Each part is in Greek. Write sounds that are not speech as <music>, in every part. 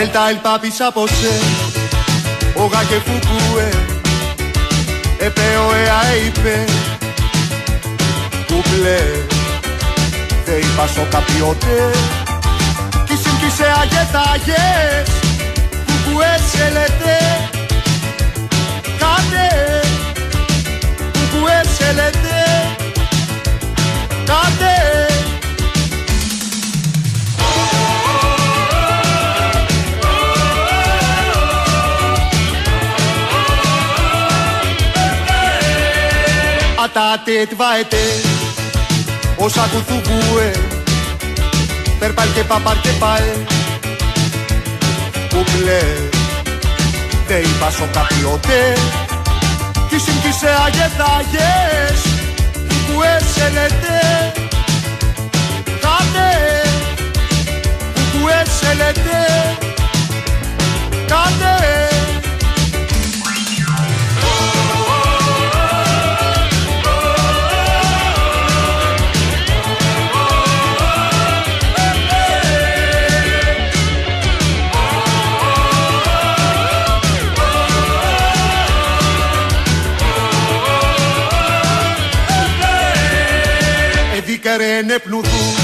Ελτα el papi Sapose, Oga que fukue, Epeo ea eipe, Κουπλέ, δεν είπα στο καπιότε Κι συμπτήσε αγετάγες, κουκουέ λέτε Κάτε, κουκουέ λέτε Κάτε Atate tvaete Όσα κουθουβούε Περπάλ και παπάρ και πάε Κουμπλέ Δεν είπα σο καπιότε Κι συγκίσε αγεθάγες Κουκουέ σε λέτε Κάτε Κουκουέ σε λέτε Κάτε Εδίκαρε πνουδού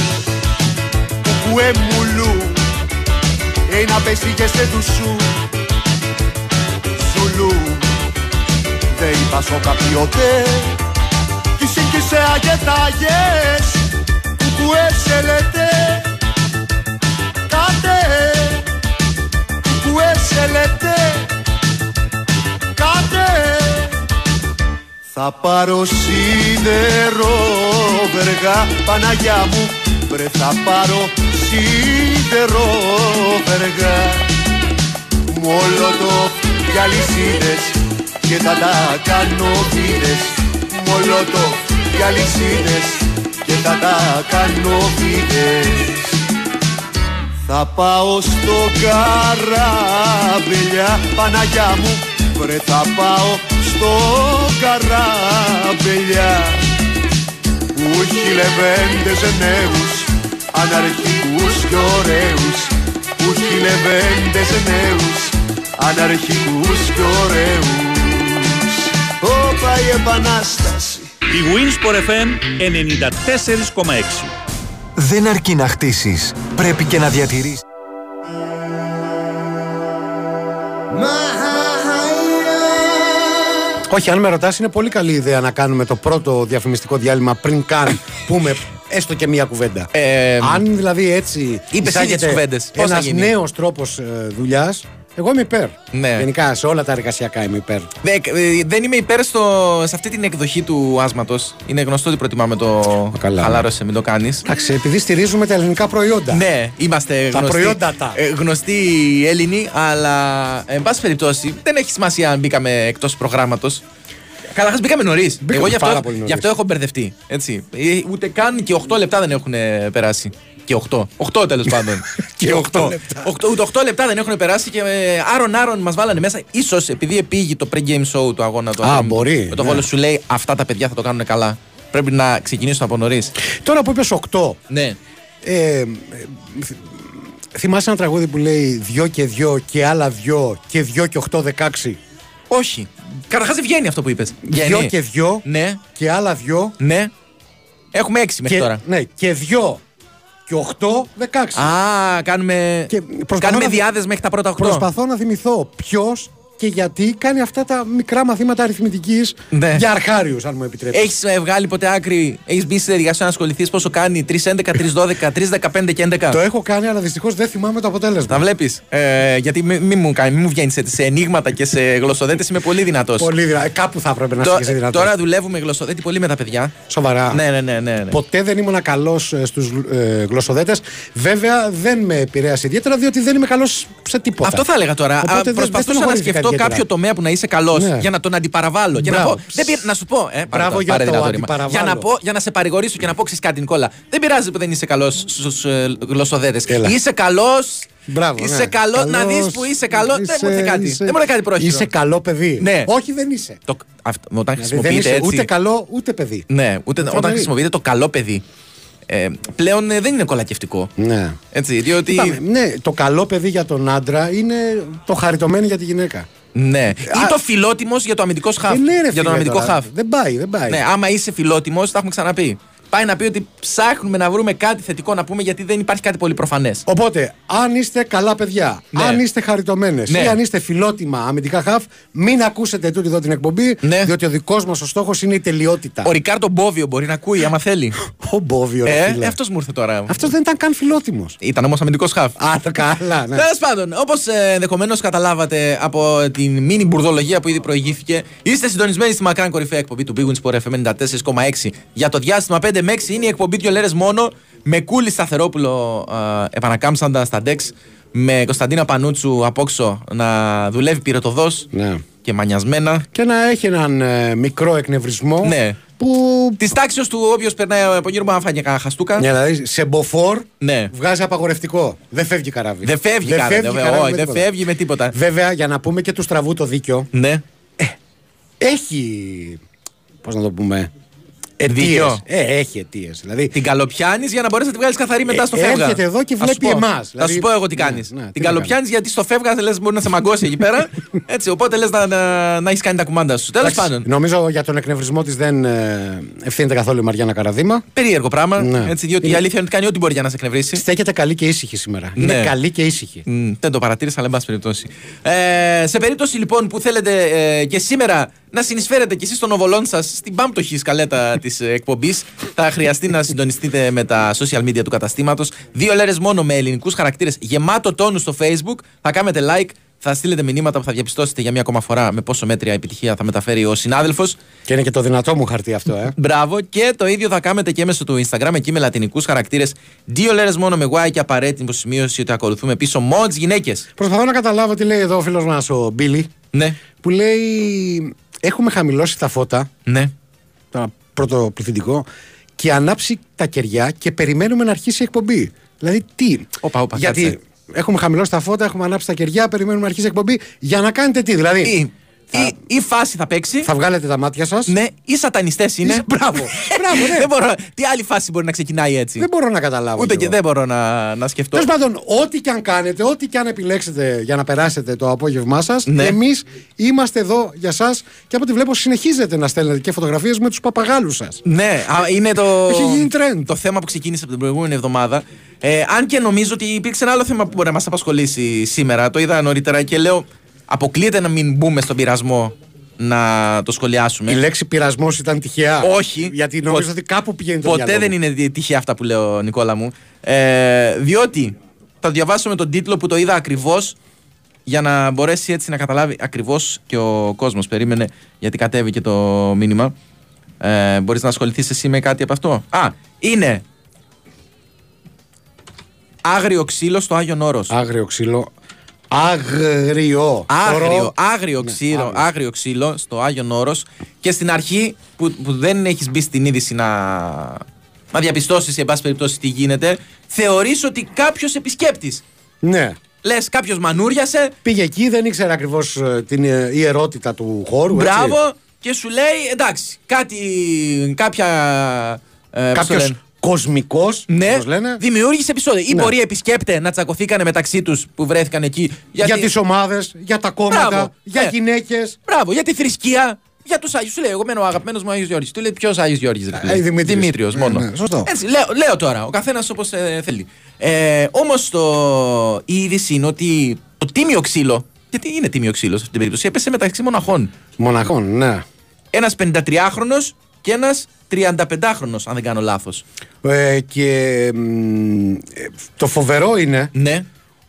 Κουκουέ μουλού Ένα πέσηγε σε δουσού Ζουλού Δεν είπα σο καπιότε Κι σύγκυσε αγετάγες Κουκουέ σε λέτε Κάτε Κουκουέ θα πάρω σίδερο βεργά Παναγιά μου. Βρε θα πάρω σίδερο βεργά. Μολότο και αλυσίδες και θα τα κάνω βίδες Μολότο και αλυσίδες και θα τα κάνω βίδες θα πάω στο καράβελια Παναγιά μου. Βρε θα πάω στο καράβελια που έχει λεβέντες νέους αναρχικούς και ωραίους. Που έχει λεβέντες νέους αναρχικούς και ωραίους. Όπα η επανάσταση. Η Winsport FM 94,6 Δεν αρκεί να χτίσεις, πρέπει και να διατηρείς. Όχι, αν με ρωτάς, είναι πολύ καλή ιδέα να κάνουμε το πρώτο διαφημιστικό διάλειμμα πριν καν <laughs> πούμε έστω και μία κουβέντα. Ε, αν δηλαδή έτσι. Είπες ήδη τις κουβέντες. Πώς θα Ένας γίνει; νέος τρόπος δουλειάς, εγώ είμαι υπέρ. Ναι. Γενικά σε όλα τα εργασιακά είμαι υπέρ. Δε- ε, δεν είμαι υπέρ στο, σε αυτή την εκδοχή του άσματος. Είναι γνωστό ότι προτιμάμε το. Καλά. Χαλάρωσε, μην το κάνεις. Εντάξει, επειδή στηρίζουμε τα ελληνικά προϊόντα. Ναι, είμαστε Τα γνωστοί, προϊόντα τα. ε, γνωστοί Έλληνοι, αλλά εν πάση περιπτώσει δεν έχει σημασία αν μπήκαμε εκτός προγράμματος. Καταρχά μπήκαμε νωρίς. Μπήκαμε Εγώ γι' πάρα αυτό, πολύ νωρίς. γι' αυτό έχω μπερδευτεί. Έτσι. Ε, Ούτε καν και 8 λεπτά δεν έχουν ε, περάσει. Και 8. 8 τέλος πάντων. <laughs> Και οκτώ 8 λεπτά. ούτε 8 λεπτά δεν έχουν περάσει και ε, άρον-άρον μας βάλανε μέσα. σω επειδή επήγει το pre-game show του αγώνα του. Α, Άθλη, μπορεί, Με το ναι. βόλο σου λέει αυτά τα παιδιά θα το κάνουν καλά. Πρέπει να ξεκινήσουν από νωρίς. Τώρα που είπες 8, Ναι. ε, ε, θ- θυμάσαι ένα τραγούδι που λέει δυο και δυο και άλλα δυο και δυο και 8 16. Όχι. Καταρχάς δεν βγαίνει αυτό που είπες. Δυο και δυο Ναι, και άλλα δυο ναι. Έχουμε έξι μέχρι και, τώρα. ναι, και δυο και 8 16. Α, κάνουμε, Και προσπαθώ κάνουμε να- διάδες μέχρι τα πρώτα 8. Προσπαθώ να θυμηθώ ποιος και γιατί κάνει αυτά τα μικρά μαθήματα αριθμητικής Ναι. για αρχάριους, αν μου επιτρέπετε. Έχεις βγάλει ποτέ άκρη, έχεις μπει στη διαδικασία να ασχοληθείς πόσο κάνει 3-11, 3-12, 3-15 και 11. Το έχω κάνει, αλλά δυστυχώς δεν θυμάμαι το αποτέλεσμα. Τα βλέπεις. Ε, γιατί μην μη μου, κάνει- μη μου βγαίνει σε, σε ενίγματα και σε γλωσσοδέτες. Είμαι πολύ δυνατός. Πολύ δυνατό. Κάπου θα έπρεπε να είσαι και εσύ δυνατός. τώρα δουλεύουμε γλωσσοδέτη πολύ με τα παιδιά. Σοβαρά. Ναι, ναι, ναι. ναι, ναι. Ποτέ δεν ήμουν καλός στους ε, γλωσσοδέτες. Βέβαια δεν με επηρέασε ιδιαίτερα διότι δεν είμαι καλός σε τίποτα. Αυτό θα έλεγα τώρα. Οπότε Α, δεν- δεν προσπαθούσα να στενοχωρήθηκα σκεφτώ ιδιαίτερα. κάποιο τομέα που να είσαι καλός Ναι. για να τον αντιπαραβάλω. Και να, Μπράβο. πω, δεν πει- να σου πω. Ε, πάρε Μπράβο το- για πάρε το δυνατό ρήμα. αντιπαραβάλλω. Για να, πω, για να σε παρηγορήσω και να πω ξέρεις κάτι, Νικόλα. Δεν πειράζει που δεν είσαι καλός στου γλωσσοδέτες. Έλα. Είσαι καλός. Μπράβο, Είσαι ναι. καλό. Να Καλός. δεις που είσαι καλό. Δεν μου Είσαι- ήρθε κάτι. είσαι- Δεν μου ήρθε κάτι πρόχειρο. Είσαι καλό παιδί. Ναι. Όχι, δεν είσαι. Το, αυτό, όταν Δηλαδή, δεν χρησιμοποιείτε είσαι έτσι. ούτε καλό ούτε παιδί. Ναι, ούτε, όταν Δηλαδή. χρησιμοποιείτε το καλό παιδί. Ε, πλέον ε, δεν είναι κολακευτικό. Ναι. Έτσι, διότι. Είπαμε, ναι, το καλό παιδί για τον άντρα είναι το χαριτωμένο για τη γυναίκα. Ναι. Ή Α- το φιλότιμος για το αμυντικό χαφ. Ε, ναι, ρε, για φίλε, τον αμυντικό τώρα. χαφ. Δεν πάει, δεν πάει. Ναι, άμα είσαι φιλότιμος, τα έχουμε ξαναπεί. Πάει να πει ότι ψάχνουμε να βρούμε κάτι θετικό να πούμε γιατί δεν υπάρχει κάτι πολύ προφανές. Οπότε, αν είστε καλά παιδιά, Ναι. αν είστε χαριτωμένες Ναι. ή αν είστε φιλότιμα αμυντικά χαφ, μην ακούσετε τούτη εδώ την εκπομπή, Ναι. διότι ο δικός μας ο στόχος είναι η τελειότητα. Ο Ρικάρντο Μπόβιο μπορεί να ακούει, άμα θέλει. <laughs> Ο Μπόβιο, ρε ε, φίλε. αυτός μου ήρθε τώρα. Αυτός δεν ήταν καν φιλότιμος. Ήταν όμως αμυντικός χαφ. Α, το καλά, ναι. Τέλος πάντων, όπως ενδεχομένως καταλάβατε από την μίνι μπουρδολογία που ήδη προηγήθηκε, είστε συντονισμένοι στη μακράν κορυφαία εκπομπή του Big Wins Sport FM 94,6 για το διάστημα 5 με 6. Είναι η εκπομπή δύο λέρες μόνο με κούλι Σταθερόπουλο ε, επανακάμψαντα στα ντεξ. Με Κωνσταντίνα Πανούτσου απόξω να δουλεύει πυροτοδό ναι. και μανιασμένα. Και να έχει έναν ε, μικρό εκνευρισμό Ναι. που. Της τάξης του όποιος περνάει από γύρω μου να φάγει κανένα χαστούκα. Ναι, δηλαδή σε μποφόρ Ναι. βγάζει απαγορευτικό. Δεν φεύγει καράβι. Δεν φεύγει κανένα. φεύγει δεν- καράβι όχι, με Δεν τίποτα. φεύγει με τίποτα. Βέβαια, για να πούμε και του στραβού το δίκιο, Ναι. έχει. Πώς να το πούμε. Αιτίες. Δίκιο. Ε, έχει αιτίε. Δηλαδή, Την καλοπιάνεις για να μπορέσει να τη βγάλεις καθαρή μετά Ε, στο φεύγα. έρχεται εδώ και Θα σου βλέπει πω. εμάς. Θα Δηλαδή- σου πω εγώ τι Ναι, κάνεις. ναι, τι την να καλοπιάνεις γιατί στο φεύγα λες μπορεί να σε μαγκώσει εκεί πέρα. <laughs> Έτσι, οπότε λες να, να, να έχεις κάνει τα κουμάντα σου. Τέλος εντάξει, πάντων. Νομίζω για τον εκνευρισμό της δεν ε, ευθύνεται καθόλου η Μαριάννα Καραδίμα. Περίεργο πράγμα. Ναι. Έτσι, διότι η Είναι- αλήθεια είναι ότι κάνει ό,τι μπορεί για να σε εκνευρίσει. Στέκεται καλή και ήσυχη σήμερα. Ναι. Είναι καλή και ήσυχη. Μμ, δεν το παρατήρησα, αλλά εν πάση περιπτώσει. Ε, σε περίπτωση λοιπόν που θέλετε ε, και σήμερα να συνεισφέρετε κι εσείς των οβολών σας στην πάμπτωχη σκαλέτα της εκπομπής, θα χρειαστεί να συντονιστείτε με τα social media του καταστήματος. Δύο λέρες μόνο με ελληνικούς χαρακτήρες γεμάτο τόνους στο Facebook. Θα κάνετε like, θα στείλετε μηνύματα που θα διαπιστώσετε για μία ακόμα φορά με πόσο μέτρια επιτυχία θα μεταφέρει ο συνάδελφος. Και είναι και το δυνατό μου χαρτί αυτό, ε. Μπράβο. Και το ίδιο θα κάνετε και μέσω του Instagram, εκεί με λατινικούς χαρακτήρες. Δύο λέρες μόνο με Y και απαραίτητη υποσημείωση ότι ακολουθούμε πίσω μόνο τι γυναίκες. Προσπαθώ να καταλάβω τι λέει εδώ ο φίλος μας ο Μπίλι, Ναι, που λέει Έχουμε χαμηλώσει τα φώτα, ναι. το πρώτο πληθυντικό, και ανάψει τα κεριά και περιμένουμε να αρχίσει η εκπομπή. Δηλαδή τι; Όπα, όπα, Γιατί κάτσε. έχουμε χαμηλώσει τα φώτα, έχουμε ανάψει τα κεριά, περιμένουμε να αρχίσει η εκπομπή για να κάνετε τι. Δηλαδή; Ή, ή, ή φάση θα παίξει. θα βγάλετε τα μάτια σας. Ναι, ή σατανιστές είναι. Είσαι- <laughs> μπράβο, μπράβο, ναι. δεν μπορώ, τι άλλη φάση μπορεί να ξεκινάει έτσι; Δεν μπορώ να καταλάβω. Ούτε κι και εγώ. δεν μπορώ να, να σκεφτώ. Τέλος πάντων, ό,τι και αν κάνετε, ό,τι και αν επιλέξετε για να περάσετε το απόγευμά σας, Ναι. εμείς είμαστε εδώ για εσά και από ό,τι βλέπω συνεχίζετε να στέλνετε και φωτογραφίες με τους παπαγάλους σας. Ναι, α, είναι το, Έχει γίνει trend. το θέμα που ξεκίνησε από την προηγούμενη εβδομάδα. Ε, αν και νομίζω ότι υπήρξε ένα άλλο θέμα που μπορεί να μας απασχολήσει σήμερα. Το είδα νωρίτερα και λέω: Αποκλείεται να μην μπούμε στον πειρασμό να το σχολιάσουμε. Η λέξη πειρασμός ήταν τυχαία. Όχι. Γιατί νομίζω Πο- ότι κάπου πηγαίνει το Ποτέ μυαλό δεν μου. είναι τυχαία αυτά που λέω, Νικόλα μου. Ε, διότι θα διαβάσω με τον τίτλο που το είδα ακριβώς για να μπορέσει έτσι να καταλάβει ακριβώς και ο κόσμος. Περίμενε γιατί κατέβηκε το μήνυμα. Ε, Μπορείς να ασχοληθείς εσύ με κάτι από αυτό; Α, είναι άγριο ξύλο στο Άγιον Όρος. Άγριο ξύλο. Άγριο. Άγριο, Ρο- άγριο, Ναι, ξύλο, άγριο. άγριο ξύλο στο Άγιον Όρος και στην αρχή που, που δεν έχεις μπει στην είδηση να, να διαπιστώσεις εν πάση περιπτώσει τι γίνεται θεωρείς ότι κάποιος επισκέπτης Ναι. λες κάποιος μανούριασε Πήγε εκεί, δεν ήξερε ακριβώς την ε, ιερότητα του χώρου. έτσι. μπράβο και σου λέει εντάξει κάτι κάποια ε, πώς το Κάποιος λένε, κοσμικός. ναι, λένε. δημιούργησε επεισόδιο. Ή Ναι. μπορεί επισκέπτε να τσακωθήκανε μεταξύ τους που βρέθηκαν εκεί. Για τις ομάδες, για τα κόμματα, Μπράβο. για Ναι. γυναίκες. Μπράβο, για τη θρησκεία. Για τους Άγιους. Σου λέει, εγώ μένω ο αγαπημένος μου Άγιος Γιώργη. Του λέει, Ποιος Άγιος Γιώργη, ρε Ε, φίλε; Δημήτριος. Δημήτριος Ναι, μόνο. ναι, σωστό. Έτσι, λέω, λέω τώρα, ο καθένας όπως θέλει. Ε, Όμως η είδηση είναι ότι το τίμιο ξύλο. Γιατί είναι τίμιο ξύλο σε αυτή την περίπτωση. Έπεσε μεταξύ μοναχών. Μοναχών, ναι. Ένας 53χρονο και ένας 35χρονο, αν δεν κάνω λάθος. Ε, και μ, ε, το φοβερό είναι Ναι.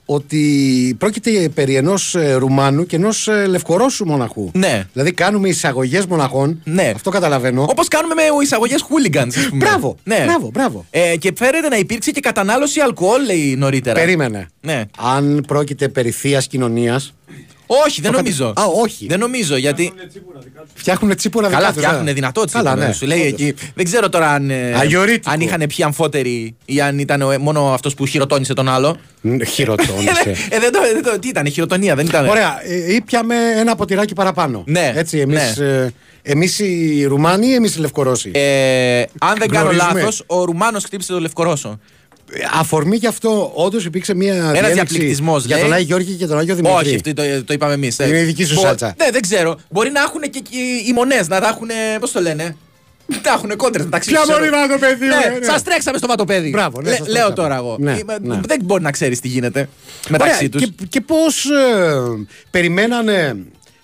ότι πρόκειται περί ενός Ρουμάνου και ενός Λευκορώσου μοναχού. Ναι. Δηλαδή κάνουμε εισαγωγές μοναχών. Ναι. Αυτό καταλαβαίνω. Όπως κάνουμε με εισαγωγές hooligans, ας πούμε. Μπράβο, μπράβο, μπράβο. Ε, και φέρεται να υπήρξε και κατανάλωση αλκοόλ, λέει νωρίτερα. Περίμενε. Ναι. Αν πρόκειται περί θεία κοινωνίας, Όχι, δεν Το νομίζω. κατα- Α, όχι. Δεν νομίζω γιατί. Φτιάχνουν τσίπουρα δικά Καλά, τους, φτιάχνουν ε. δυνατό τσίπουρο. Καλά, ναι. Σου λέει Όντως. εκεί. Δεν ξέρω τώρα αν, ε, Αγιορείτικο. αν είχαν πιει αμφότεροι ή αν ήταν ο- μόνο αυτός που χειροτώνησε τον άλλο. Μ, Χειροτώνησε. <laughs> ε, δεν το, δεν το, τι ήταν, χειροτονία, δεν ήταν. Ωραία, ε, ήπιαμε ένα ποτηράκι παραπάνω. Ναι, Έτσι, εμείς, ναι. ε, εμείς οι Ρουμάνοι ή εμείς οι Λευκορώσοι; Ε, αν δεν κάνω Γνωρίζουμε. λάθος, ο Ρουμάνος χτύπησε τον Λευκορώσο. Αφορμή γι' αυτό όντως υπήρξε μια διένεξη διαπληκτισμός, για λέει. τον Άγιο Γιώργη και τον Άγιο Δημήτρη. Όχι, αυτό το, το είπαμε εμείς. Είναι η δική σου σάλτσα. Ναι, δεν ξέρω. Μπορεί να έχουν και εκεί οι μονές, να τα έχουν. Πώς το λένε. Να έχουν κόντρες μεταξύ Ποια τους, μπορεί ξέρω. να το παιδί, Ναι, ωραία, ναι. σας τρέξαμε στο βατοπέδι. Μπράβο, ναι, Λέ- σας λέω τρέξαμε. τώρα εγώ. Ναι, Ε, ναι. Δεν μπορεί να ξέρεις τι γίνεται μεταξύ Ωραία, τους. Και, και πώς περιμένανε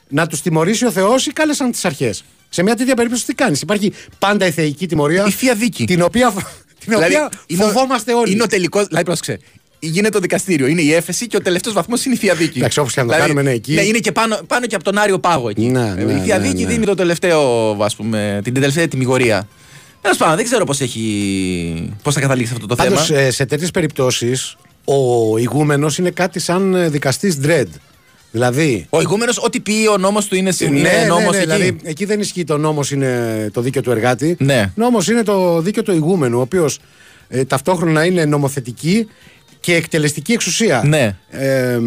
να τους τιμωρήσει ο Θεός ή κάλεσαν τις αρχές; Σε μια τέτοια περίπτωση τι κάνεις; Υπάρχει πάντα η θεϊκή τιμωρία. Η θεία δίκη. Την οποία, την οποία είναι ο- φοβόμαστε όλοι. Είναι ο τελικό. Δηλαδή, πρόσεξε. Γίνεται το δικαστήριο. Είναι η έφεση και ο τελευταίος βαθμός είναι η θεία δίκη. Εντάξει, όπως και να το κάνουμε, ναι, εκεί. Ναι, είναι και πάνω, πάνω και από τον Άριο Πάγο εκεί. Ναι, Ε, ναι, η θεία ναι, δίκη ναι. δίνει το τελευταίο, ας πούμε, την τελευταία τιμιγορία. Τέλος πάντων, δεν ξέρω πώς έχει. Πώς θα καταλήξει αυτό το θέμα. Πάντως, ε, σε τέτοιες περιπτώσεις, ο ηγούμενος είναι κάτι σαν δικαστής dread. Δηλαδή; Ο ηγούμενος, ό,τι πει ο νόμος του είναι, είναι ναι, νόμος ναι, ναι, εκεί. δηλαδή εκεί δεν ισχύει το νόμος είναι το δίκαιο του εργάτη. Ναι. Νόμος είναι το δίκαιο του ηγούμενου, ο οποίος ε, ταυτόχρονα είναι νομοθετική και εκτελεστική εξουσία. Ναι. Ε,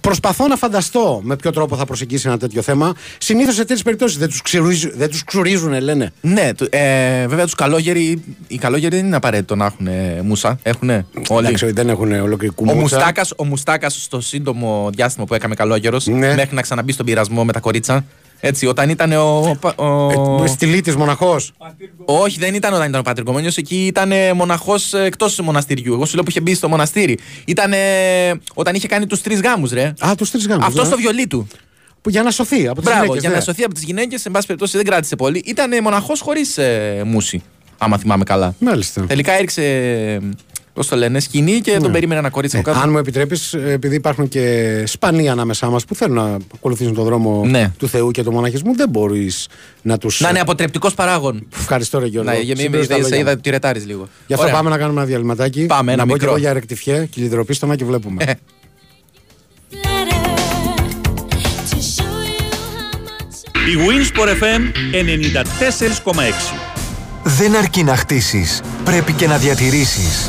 προσπαθώ να φανταστώ με ποιο τρόπο θα προσεγγίσει ένα τέτοιο θέμα. Συνήθως σε τέτοιες περιπτώσεις δεν τους ξουρίζουν, δεν τους ξουρίζουν, λένε. Ναι, του- ε, βέβαια τους καλόγεροι, οι καλόγεροι δεν είναι απαραίτητο να έχουν μουσα. Έχουν όλοι. Εντάξει, δεν έχουν ολόκληρη Ο κουμούτσα. Μουστάκας ο Μουστάκας στο σύντομο διάστημα που έκαμε καλόγερος, Ναι. μέχρι να ξαναμπεί στον πειρασμό με τα κορίτσα. Έτσι, όταν ήταν ο. ο, ο- Ε, Στυλίτης μοναχός. όχι, δεν ήταν όταν ήταν ο Πατρικομένιο, εκεί ήταν μοναχός εκτός μοναστηριού. Εγώ σου λέω που είχε μπει στο μοναστήρι. Ήταν όταν είχε κάνει τους τρεις γάμους, ρε. Α, τους τρεις γάμους. Αυτό στο βιολί του. Για να σωθεί από τις Μπράβο, γυναίκες, για ναι. να σωθεί από τις γυναίκες, εν πάση περιπτώσει δεν κράτησε πολύ. Ήταν μοναχός χωρίς ε, μουσι, άμα θυμάμαι καλά. Μάλιστα. Τελικά έριξε. Πώς το λένε, σκηνή και τον περίμενε ένα κορίτσι Ε, από κάτω. αν μου επιτρέπεις, επειδή υπάρχουν και σπανοί ανάμεσά μας που θέλουν να ακολουθήσουν τον δρόμο Ναι. του Θεού και του μοναχισμού, δεν μπορείς να τους. Να είναι αποτρεπτικός παράγον. Ευχαριστώ, Ρε Γιώργο. Να, για μην Συμπήρες τα σε λόγια είδα μου. ότι ρετάρεις λίγο. Γι' αυτό Ωραία. πάμε να κάνουμε ένα διαλυματάκι. Πάμε, ένα να μπω μικρό. και εγώ για ρεκτιφιέ, κυλιδροπίστονα και βλέπουμε. Ε, to show you how much Η Winsport FM 94,6. Δεν αρκεί να χτίσεις, πρέπει και να διατηρήσεις.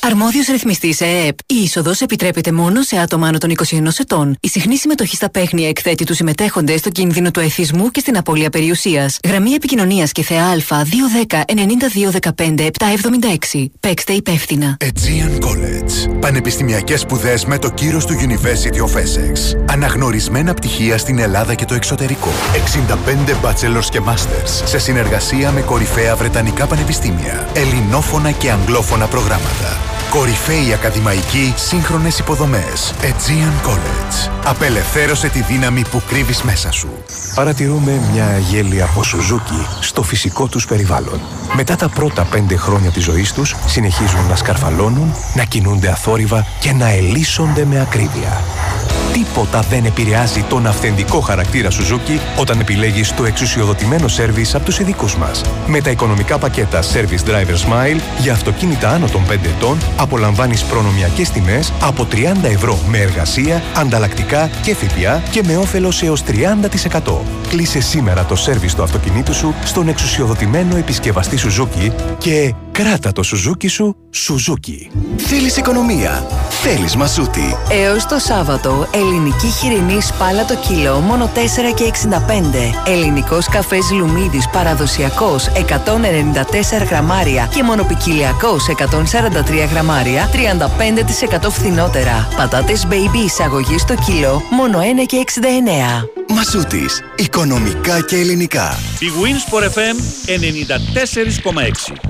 Αρμόδιος ρυθμιστής ΕΕΠ. Η είσοδος επιτρέπεται μόνο σε άτομα άνω των 21 ετών. Η συχνή συμμετοχή στα παίχνια εκθέτει τους συμμετέχοντες στο κίνδυνο του εθισμού και στην απώλεια περιουσίας. Γραμμή επικοινωνίας και θεά Α 210 9215 776. Παίξτε υπεύθυνα. Aegean College. Πανεπιστημιακές σπουδές με το κύρος του University of Essex. Αναγνωρισμένα πτυχία στην Ελλάδα και το εξωτερικό. 65 bachelors και masters σε συνεργασία με κορυφαία βρετανικά πανεπιστήμια. Ελληνόφωνα και αγγλόφωνα προγράμματα. Κορυφαίοι ακαδημαϊκοί, σύγχρονες υποδομές. Aegean College. Απελευθέρωσε τη δύναμη που κρύβεις μέσα σου. Παρατηρούμε μια γέλια από Σουζούκι στο φυσικό τους περιβάλλον. Μετά τα πρώτα πέντε χρόνια της ζωής τους, συνεχίζουν να σκαρφαλώνουν, να κινούνται αθόρυβα και να ελίσσονται με ακρίβεια. Τίποτα δεν επηρεάζει τον αυθεντικό χαρακτήρα Suzuki όταν επιλέγεις το εξουσιοδοτημένο σέρβις από τους ειδικούς μας. Με τα οικονομικά πακέτα Service Driver Smile για αυτοκίνητα άνω των 5 ετών απολαμβάνεις προνομιακές τιμές από 30 ευρώ με εργασία, ανταλλακτικά και ΦΠΑ και με όφελος έως 30%. Κλείσε σήμερα το σέρβις του αυτοκινήτου σου στον εξουσιοδοτημένο επισκευαστή Suzuki και κράτα το Suzuki σου Suzuki. Θέλεις οικονομία; Θέλεις μασούτη. Έως το Σάββατο, ελληνική χοιρινή σπάλα το κιλό μόνο 4 και 65. Ελληνικός καφές Λουμίδης παραδοσιακός 194 γραμμάρια και μονοπικυλιακός 143 γραμμάρια 35% φθηνότερα. Πατάτες baby εισαγωγής στο κιλό μόνο 1 και 69. Μασούτης. Οικονομικά και ελληνικά. Η Winsport FM 94,6.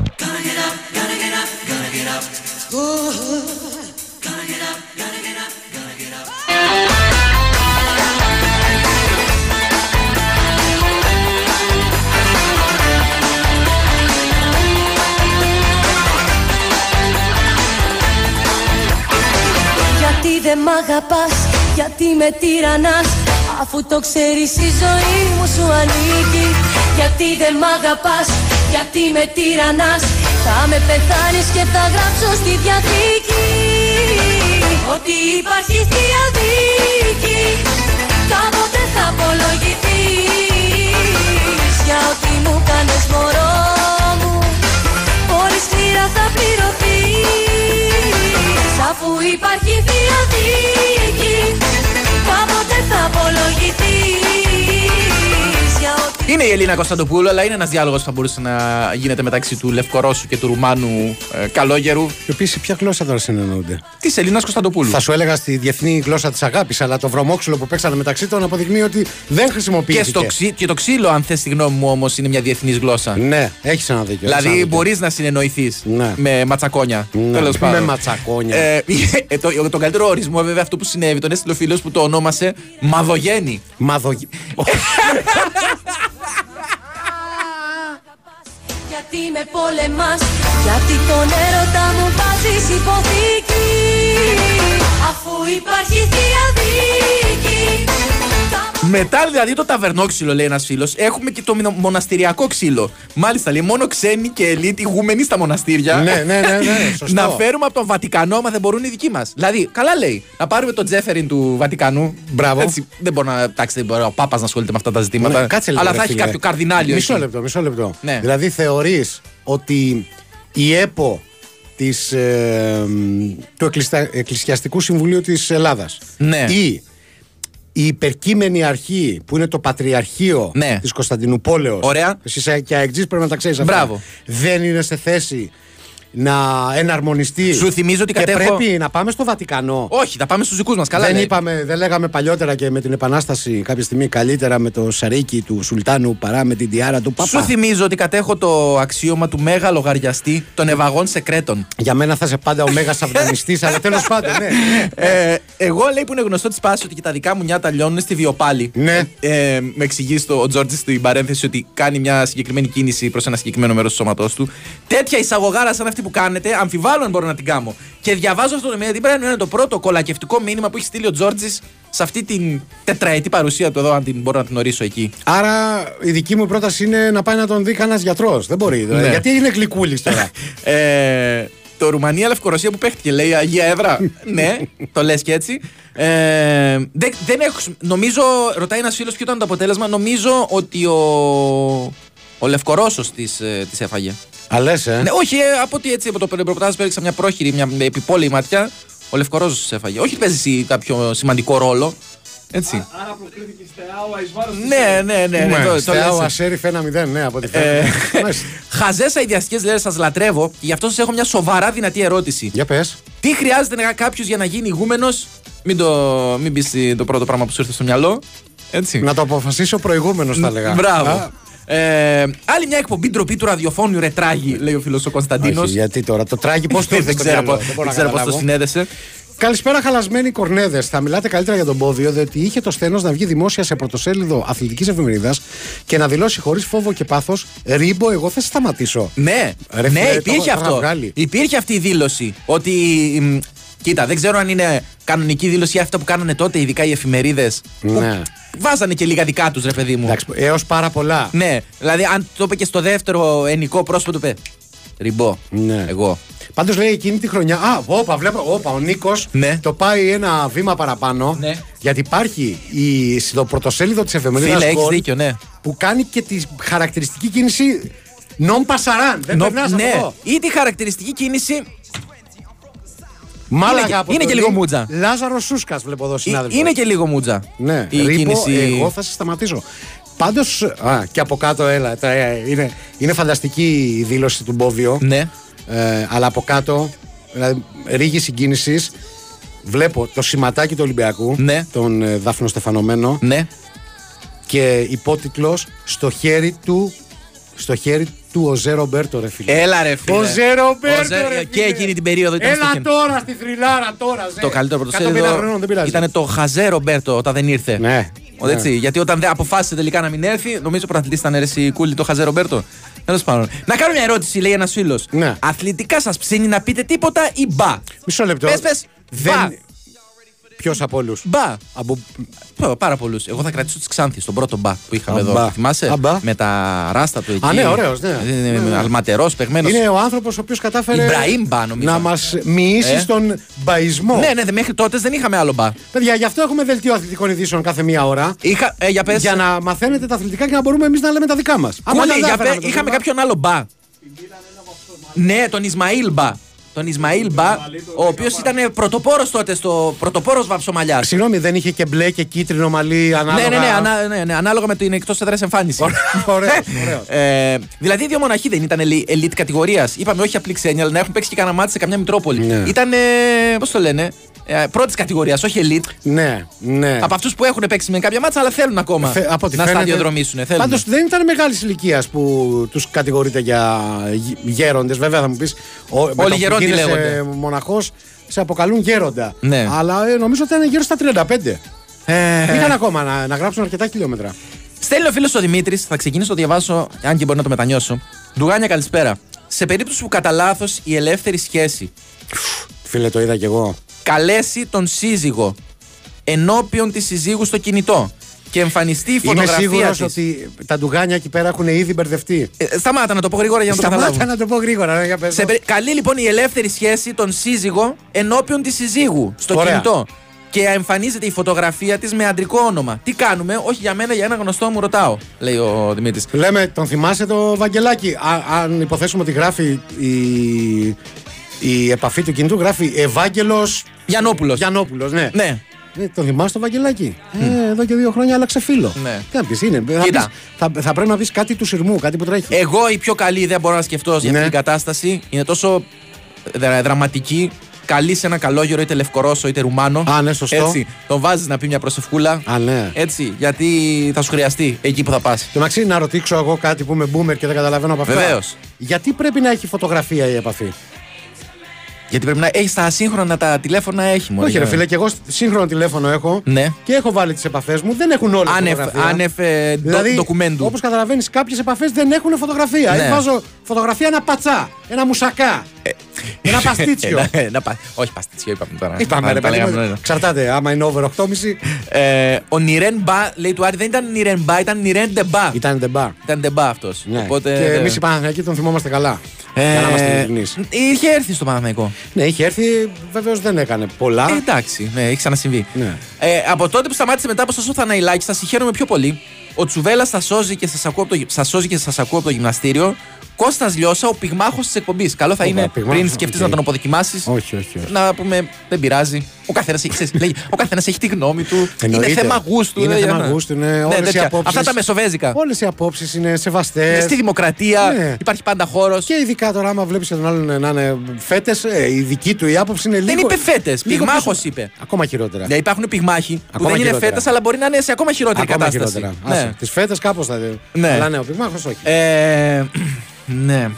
Γιατί δεν μ' αγαπάς, γιατί με τυραννάς Αφού το ξέρεις η ζωή μου σου ανήκει. Γιατί δεν μ' αγαπάς, γιατί με τυραννάς Θα με πεθάνεις και θα γράψω στη διαθήκη Ότι υπάρχει θεία δίκη Κάποτε θα απολογηθείς Για ό,τι μου κάνες μωρό μου. Πολύ σκληρά θα πληρωθείς Αφού υπάρχει θεία δίκη Κάποτε θα απολογηθείς. Για ό,τι Είναι η Ελίνα Κωνσταντοπούλου, αλλά είναι ένας διάλογος που θα μπορούσε να γίνεται μεταξύ του Λευκορώσου και του Ρουμάνου ε, Καλόγερου. Και επίση, ποια γλώσσα τώρα συνεννοούνται; Της Ελίνας Κωνσταντοπούλου. Θα σου έλεγα στη διεθνή γλώσσα της αγάπης, αλλά το βρωμόξυλο που παίξανε μεταξύ των αποδεικνύει ότι δεν Και, χρησιμοποιήθηκε. στο ξύ, και το ξύλο, αν θες τη γνώμη μου, όμως είναι μια διεθνής γλώσσα. Ναι, έχεις ένα δίκιο. έχεις ένα Δηλαδή δίκιο. μπορείς να συνεννοηθείς Ναι. με ματσακόνια. Ναι, Τέλος με πάντων. ματσακόνια. Ε, ε, το, τον καλύτερο ορισμό, βέβαια, αυτό που συνέβη, τον έστειλε ο φίλος που το ονόμασε Μαδογέννη. Μαδογε... <laughs> Γιατί με πολεμάς Γιατί τον έρωτα μου βάζεις υποθήκη. Αφού υπάρχει θεία δίκη Μετά δηλαδή το ταβερνόξυλο, λέει ένας φίλος, έχουμε και το μινο- μοναστηριακό ξύλο. Μάλιστα, λέει μόνο ξένοι και ελίτ ηγούμενοι στα μοναστήρια. Ναι, ναι, ναι, ναι, <laughs> σωστό. να φέρουμε από τον Βατικανό, άμα δεν μπορούν οι δικοί μας. Δηλαδή, καλά λέει. Να πάρουμε τον Τζέφεριν του Βατικανού. Μπράβο. Έτσι, δεν μπορεί να. Εντάξει, δεν μπορεί ο Πάπας να ασχολείται με αυτά τα ζητήματα. Ναι, κάτσε λίγο, αλλά ρε θα έχει φίλε. κάποιο καρδινάλιο. Μισό εκεί. λεπτό, μισό λεπτό. Ναι. Δηλαδή θεωρείς ότι η ΕΠΟ της, ε, μ, του Εκκληστα- Εκκλησιαστικού Συμβουλίου της Ελλάδας Ναι. ή η υπερκείμενη αρχή που είναι το Πατριαρχείο Ναι. της Κωνσταντινούπολεως Ωραία. Εσύ και αεκτζής πρέπει να τα ξέρεις αυτά. Μπράβο. Δεν είναι σε θέση να εναρμονιστεί Σου θυμίζω ότι και κατέχω- πρέπει να πάμε στο Βατικανό Όχι, θα πάμε στους δικούς μας. Καλά δεν, λέει. είπαμε, δεν λέγαμε παλιότερα και με την Επανάσταση κάποια στιγμή καλύτερα με το σαρίκι του Σουλτάνου παρά με την τιάρα του Παπά. Σου θυμίζω ότι κατέχω το αξίωμα του μέγα λογαριαστή των ευαγών σεκρέτων. Για μένα θα είσαι πάντα ο μέγας αυνανιστή, αλλά τέλος πάντων, ναι. Ε, εγώ λέει που είναι γνωστό της πάσης ότι και τα δικά μου νιάτα λιώνουν στη βιοπάλη. Ναι. Ε, με εξηγείς στο, ο Τζόρτζης στην παρένθεση ότι κάνει μια συγκεκριμένη κίνηση προς ένα συγκεκριμένο μέρος του σώματός του. Τέτοια εισαγωγάρα σαν αυτή που κάνετε, αμφιβάλλω αν μπορώ να την κάνω. Και διαβάζω αυτό το μήνυμα, τι πρέπει να είναι το πρώτο κολακευτικό μήνυμα που έχει στείλει ο Τζόρτζης σε αυτή την τετραετή παρουσία του εδώ, αν την μπορώ να την ορίσω εκεί. Άρα η δική μου πρόταση είναι να πάει να τον δει κανένας γιατρός. Δεν μπορεί. δηλαδή. Ναι. Γιατί είναι γλυκούλης τώρα. <laughs> Ε, το Ρουμανία Λευκορωσία που παίχτηκε, λέει Αγία Έδρα. <laughs> ναι, το λες και έτσι. Ε, δεν, δεν έχω, νομίζω, ρωτάει ένας φίλος ποιο ήταν το αποτέλεσμα. Νομίζω ότι ο, ο Λευκορώσος της της έφαγε. Αλλά λες, ε. Ναι, όχι, ε, από ότι έτσι από το ρεπορτάζ που έριξα μια πρόχειρη, μια επιπόλαιη ματιά. Ο Λευκορώσος της έφαγε. Όχι ότι παίζει εσύ κάποιο σημαντικό ρόλο. Έτσι. Άρα προκλήθηκε στεάω εις βάρος του Ναι, ναι, ναι. ναι, το- το Στεάω λες. Ασέριφ 1-0, ναι, από ό,τι Ε, φαίνεται. <laughs> Μάλιστα. Χαζέ αειδιαστικέ λέρε σας λατρεύω και γι' αυτό σας έχω μια σοβαρά δυνατή ερώτηση. Για πες. Τι χρειάζεται κάποιος για να γίνει ηγούμενος, μην, το, μην πεις το πρώτο πράγμα που σου ήρθε στο μυαλό. Έτσι. Να το αποφασίσει ο προηγούμενος, θα λέγα. Μπράβο. Α, Ε, άλλη μια εκπομπή ντροπή του ραδιοφώνου Ρετράγη, λέει ο φίλος ο Κωνσταντίνος. όχι, γιατί τώρα το τράγει, πώς το ήρθε Δεν στο ξέρω μυαλό, πώς- δεν μπορώ δεν να ξέρω πώς το καταλάβω. συνέδεσε. Καλησπέρα, χαλασμένοι κορνέδες. Θα μιλάτε καλύτερα για τον Πόδιο, διότι είχε το στένο να βγει δημόσια σε πρωτοσέλιδο αθλητικής εφημερίδας και να δηλώσει χωρίς φόβο και πάθος: Ρίμπο, εγώ θα σε σταματήσω. Ναι, Ρε ναι φίλε, το υπήρχε είχα αυτό. βγάλει. Υπήρχε αυτή η δήλωση ότι μ, Κοίτα, δεν ξέρω αν είναι κανονική δήλωση ή αυτά που κάνανε τότε, ειδικά οι εφημερίδες. Ναι. Βάζανε και λίγα δικά τους, ρε παιδί μου. Εντάξει, έως πάρα πολλά. Ναι, δηλαδή αν το είπε και στο δεύτερο ενικό πρόσωπο του είπε. Ριμπό. Ναι. Εγώ. Πάντως λέει εκείνη τη χρονιά. Α, όπα, βλέπω. Όπα, ο Νίκος Ναι. το πάει ένα βήμα παραπάνω. Ναι. Γιατί υπάρχει η, στο πρωτοσέλιδο της εφημερίδας Φίλε, έχεις δίκιο, ναι. που κάνει και τη χαρακτηριστική κίνηση non passaran. Δεν Νο- περνάς ναι, αυτό. ή τη χαρακτηριστική κίνηση. Μάλαγα και- από είναι το και λίγο Λί- μούτζα. Λάζαρος Σούσκας βλέπω εδώ ή- συνάδελφο. Είναι και λίγο μούτζα. Ναι, η Ρίπο, κίνηση. εγώ θα σε σταματήσω. Πάντως. και από κάτω, έλα. τα- ε, είναι, είναι φανταστική η δήλωση του Μπόβιο. Ναι. Ε, αλλά από κάτω, δηλαδή ρίγη συγκίνησης, βλέπω το σηματάκι του Ολυμπιακού, Ναι. τον ε, Δάφνο Στεφανωμένο, Ναι. και υπότιτλος στο χέρι του. Στο χέρι του ο Ζε Ρομπέρτο, ρε φίλε. Έλα ρε φίλε. Ο Ζε Ρομπέρτο, Ο Ζε- ρε, και φίλε. εκείνη την περίοδο ήταν στο Έλα χέρι. τώρα στη θρυλάρα, τώρα. Ζε. Το καλύτερο 150 πρωτοσέλιδο χρονών, δεν πειράζει. ήταν το Χαζέ Ρομπέρτο όταν δεν ήρθε. Ναι. Ο, έτσι, Γιατί όταν δεν αποφάσισε τελικά να μην έρθει, νομίζω ο πρωταθλητής ήταν αίρεση κούλι το Χαζέ Ρομπέρτο. Τέλος πάντων. Να κάνω μια ερώτηση, λέει ένας φίλος. Ναι. Αθλητικά σας ψήνει να πείτε τίποτα ή μπα; Μισό λεπτό. Πες, πες. Δεν... Μπα. Ποιος από όλους; Μπα. Από... Πα- Πάρα πολλούς. Εγώ θα κρατήσω τη Ξάνθη, τον πρώτο μπα που είχαμε Α, εδώ. μπα. Θυμάσαι; Α, μπα. Με τα ράστα του εκεί. Α, ναι, ωραίος, ναι. Ε, Ναι, ναι. Αλματερός, παιγμένο. Είναι ο άνθρωπος ο οποίος κατάφερε Ιμπραήμ Μπα, νομίζω. να μας μοιήσει Ε. στον μπαϊσμό. Ναι, ναι, δε- μέχρι τότε δεν είχαμε άλλο μπα. Παιδιά, γι' αυτό έχουμε δελτίο αθλητικών ειδήσεων κάθε μία ώρα. Είχα, ε, για πες. Για να μαθαίνετε τα αθλητικά και να μπορούμε εμείς να λέμε τα δικά μας. Κούλε, για πε, είχαμε κάποιον άλλο μπα. Ναι, τον Ισμαήλ μπα. Τον Ισμαήλ μπα, ο οποίος ήταν πρωτοπόρος τότε στο πρωτοπόρος βαψομαλιάς. Συγγνώμη, δεν είχε και μπλε και κίτρινο μαλλί ανάλογα. Ναι, ναι, ναι, ανά, ναι, ναι, ανάλογα με την εκτός έδρας εμφάνιση. Ωραίος, ωραίος. Ε, δηλαδή, οι δύο μοναχοί δεν ήταν ελι- elite κατηγορίας. Είπαμε όχι απλή ξένοι, αλλά να έχουν παίξει και κανένα μάτι σε καμιά Μητρόπολη. Ναι. Ήταν, πώς το λένε, ε, πρώτης κατηγορίας, όχι elite. Ναι, ναι. Από αυτούς που έχουν παίξει με κάποια μάτσα, αλλά θέλουν ακόμα Θε- από ό,τι να φαίνεται- σταδιοδρομήσουν. Θέλουν. Πάντως δεν ήταν μεγάλης ηλικίας που τους κατηγορείται για γέροντες. Βέβαια θα μου πεις. Όλοι γερόντοι λέγονται. Μοναχός σε αποκαλούν γέροντα. Ναι. Αλλά ε, νομίζω ότι ήταν γύρω στα 35. Ε, Είχαν ακόμα να, να γράψουν αρκετά χιλιόμετρα. Στέλνει ο φίλος ο Δημήτρης, θα ξεκινήσω να το διαβάσω, αν και μπορεί να το μετανιώσω. Ντουγάνια, καλησπέρα. Σε περίπτωση που κατά λάθος η ελεύθερη σχέση Φίλε, το είδα κι εγώ. Καλέσει τον σύζυγο ενώπιον της συζύγου στο κινητό και εμφανιστεί η Είμαι φωτογραφία σίγουρος της. ότι τα ντουγάνια εκεί πέρα έχουν ήδη μπερδευτεί. Ε, σταμάτα να το πω γρήγορα για να το Σταμάτα καταλάβω. να το πω γρήγορα. ναι, για πες Σε το. περι- Καλεί λοιπόν η ελεύθερη σχέση τον σύζυγο ενώπιον της συζύγου στο Ωραία. κινητό. Και εμφανίζεται η φωτογραφία της με αντρικό όνομα. Τι κάνουμε, όχι για μένα, για ένα γνωστό μου ρωτάω, λέει ο Δημήτρης. Λέμε, τον θυμάσαι το Βαγγελάκι. Α, αν υποθέσουμε ότι γράφει η, η επαφή του κινητού, γράφει Ευάγγελος Γιαννόπουλος. Γιαννόπουλος. Ναι. Ναι. Ε, τον θυμάσαι το Βαγγελάκι. Ε, εδώ και δύο χρόνια άλλαξε φίλο. Ναι. Τι να πεις, είναι. Θα, Κοίτα. πεις- θα, θα πρέπει να πει κάτι του σειρμού, κάτι που τρέχει. Εγώ η πιο καλή ιδέα μπορώ να σκεφτώ για Ναι. αυτή την κατάσταση είναι τόσο δρα- δραματική. Καλεί σε ένα καλόγερο είτε Λευκορώσο είτε Ρουμάνο. Α, ναι, σωστό. Έτσι. Τον βάζεις να πει μια προσευχούλα. Α, ναι. Έτσι. Γιατί θα σου χρειαστεί εκεί που θα πας. Το μεταξύ, να ρωτήσω εγώ κάτι που είμαι boomer και δεν καταλαβαίνω από αυτά. Βεβαίως. Γιατί πρέπει να έχει φωτογραφία η επαφή; Γιατί πρέπει να έχεις τα σύγχρονα τα τηλέφωνα, έχει μόνο. Όχι, ρε φίλε, και εγώ σύγχρονο τηλέφωνο έχω Ναι. και έχω βάλει τις επαφές μου. Δεν έχουν όλε Άνευ, φωτογραφία. άνευ ε, ντο- Δηλαδή, ντοκουμέντου. Όπως καταλαβαίνεις, κάποιες επαφές δεν έχουν φωτογραφία. Ναι. Ή βάζω φωτογραφία ένα πατσά, ένα μουσακά, ένα παστίτσιο. <laughs> Ένα- ένα πα- Όχι, παστίτσιο είπαμε τώρα. Είπαμε, Τα ρε παιδί λέγαμε, μου. ναι. Εξαρτάται, άμα είναι over 8,5 Ε, ο Νιρέν Μπα, λέει του Άρη, δεν ήταν Νιρέν Μπα, ήταν Νιρέν Ντεμπά. ήταν τεμπά. Ήταν Ντεμπά αυτός. Ναι. Οπότε, Και εμείς οι Παναθηναϊκοί τον θυμόμαστε καλά. Ε, Για να είμαστε ειλικρινείς. Είχε έρθει στο Παναθηναϊκό. Ναι, είχε έρθει, βεβαίως δεν έκανε πολλά. Ε, εντάξει, ναι, έχει ξανασυμβεί. Ναι. Ε, από τότε που σταμάτησε μετά από στο Θαναϊλάκη, σα συγχαίρομαι πιο πολύ. Ο Τσουβέλας σα σώζει και σας ακούω, από το γυ- σας σώζει και σας ακούω από το γυμναστήριο. Κώστας Λιώσα, ο πυγμάχος της εκπομπής. Καλό θα Ωπα, είναι πυγμάχος, πριν σκεφτείς οκ. να τον αποδοκιμάσεις. Όχι, όχι, όχι. Να πούμε, δεν πειράζει. Ο καθένας έχει, ξέρεις, λέγει, ο καθένας έχει τη γνώμη του. Εννοείται. Είναι θέμα γούστου. Είναι δεν- θέμα ναι. γούστου, είναι Ναι, όλες οι τέτοια. απόψεις. Αυτά τα μεσοβέζικα. Όλες οι απόψεις είναι σεβαστές. Στη δημοκρατία Ναι. υπάρχει πάντα χώρος. Και ειδικά τώρα, άμα βλέπεις τον άλλον να είναι φέτες, η δική του η άποψη είναι λίγο. Δεν είπε φέτες. λίγο Πυγμάχος πίσω. είπε. Ακόμα χειρότερα. Δηλαδή υπάρχουν πυγμάχοι που Ακόμα δεν είναι χειρότερα. φέτες, αλλά μπορεί να είναι σε ακόμα χειρότερη Ακόμα κατάσταση. χειρότερα. Ναι. Τις φέτες κάπως θα. Ναι. Αλλά ναι, ο πυγμάχος όχι. Ε, ναι.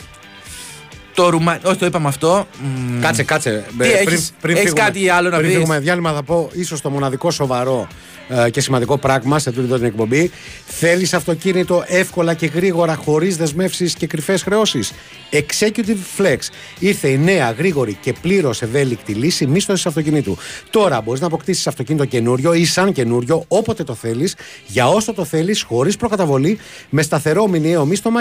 Το Ρουμά... Όχι, το είπαμε αυτό. Μ, Κάτσε, κάτσε. Τι Ε, έχεις- έχεις κάτι άλλο να πριν πεις; φύγουμε διάλειμμα, θα πω ίσως το μοναδικό σοβαρό ε, και σημαντικό πράγμα σε τούτη εδώ την εκπομπή. Θέλεις αυτοκίνητο εύκολα και γρήγορα, χωρίς δεσμεύσεις και κρυφές χρεώσεις; Executive Flex. Ήρθε η νέα, γρήγορη και πλήρως ευέλικτη λύση μίσθωσης αυτοκινήτου. Τώρα μπορείς να αποκτήσεις αυτοκίνητο καινούριο ή σαν καινούριο, όποτε το θέλεις, για όσο το θέλεις, χωρίς προκαταβολή, με σταθερό μηνιαίο μίσθωμα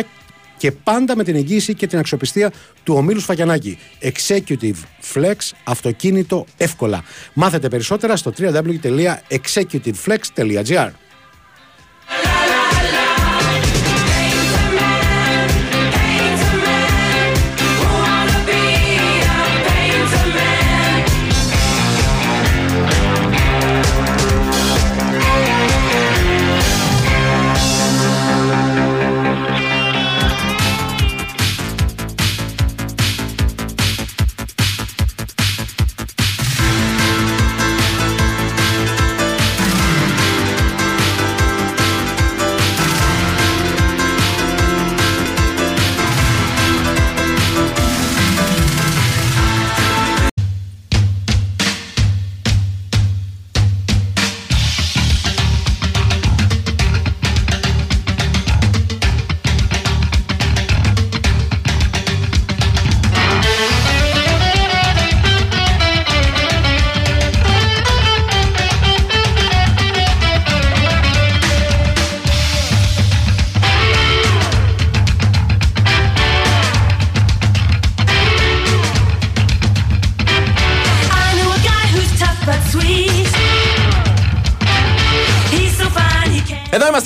και πάντα με την εγγύηση και την αξιοπιστία του ομίλου Σφαγιανάκη. Executive Flex, αυτοκίνητο εύκολα. Μάθετε περισσότερα στο www.executiveflex.gr.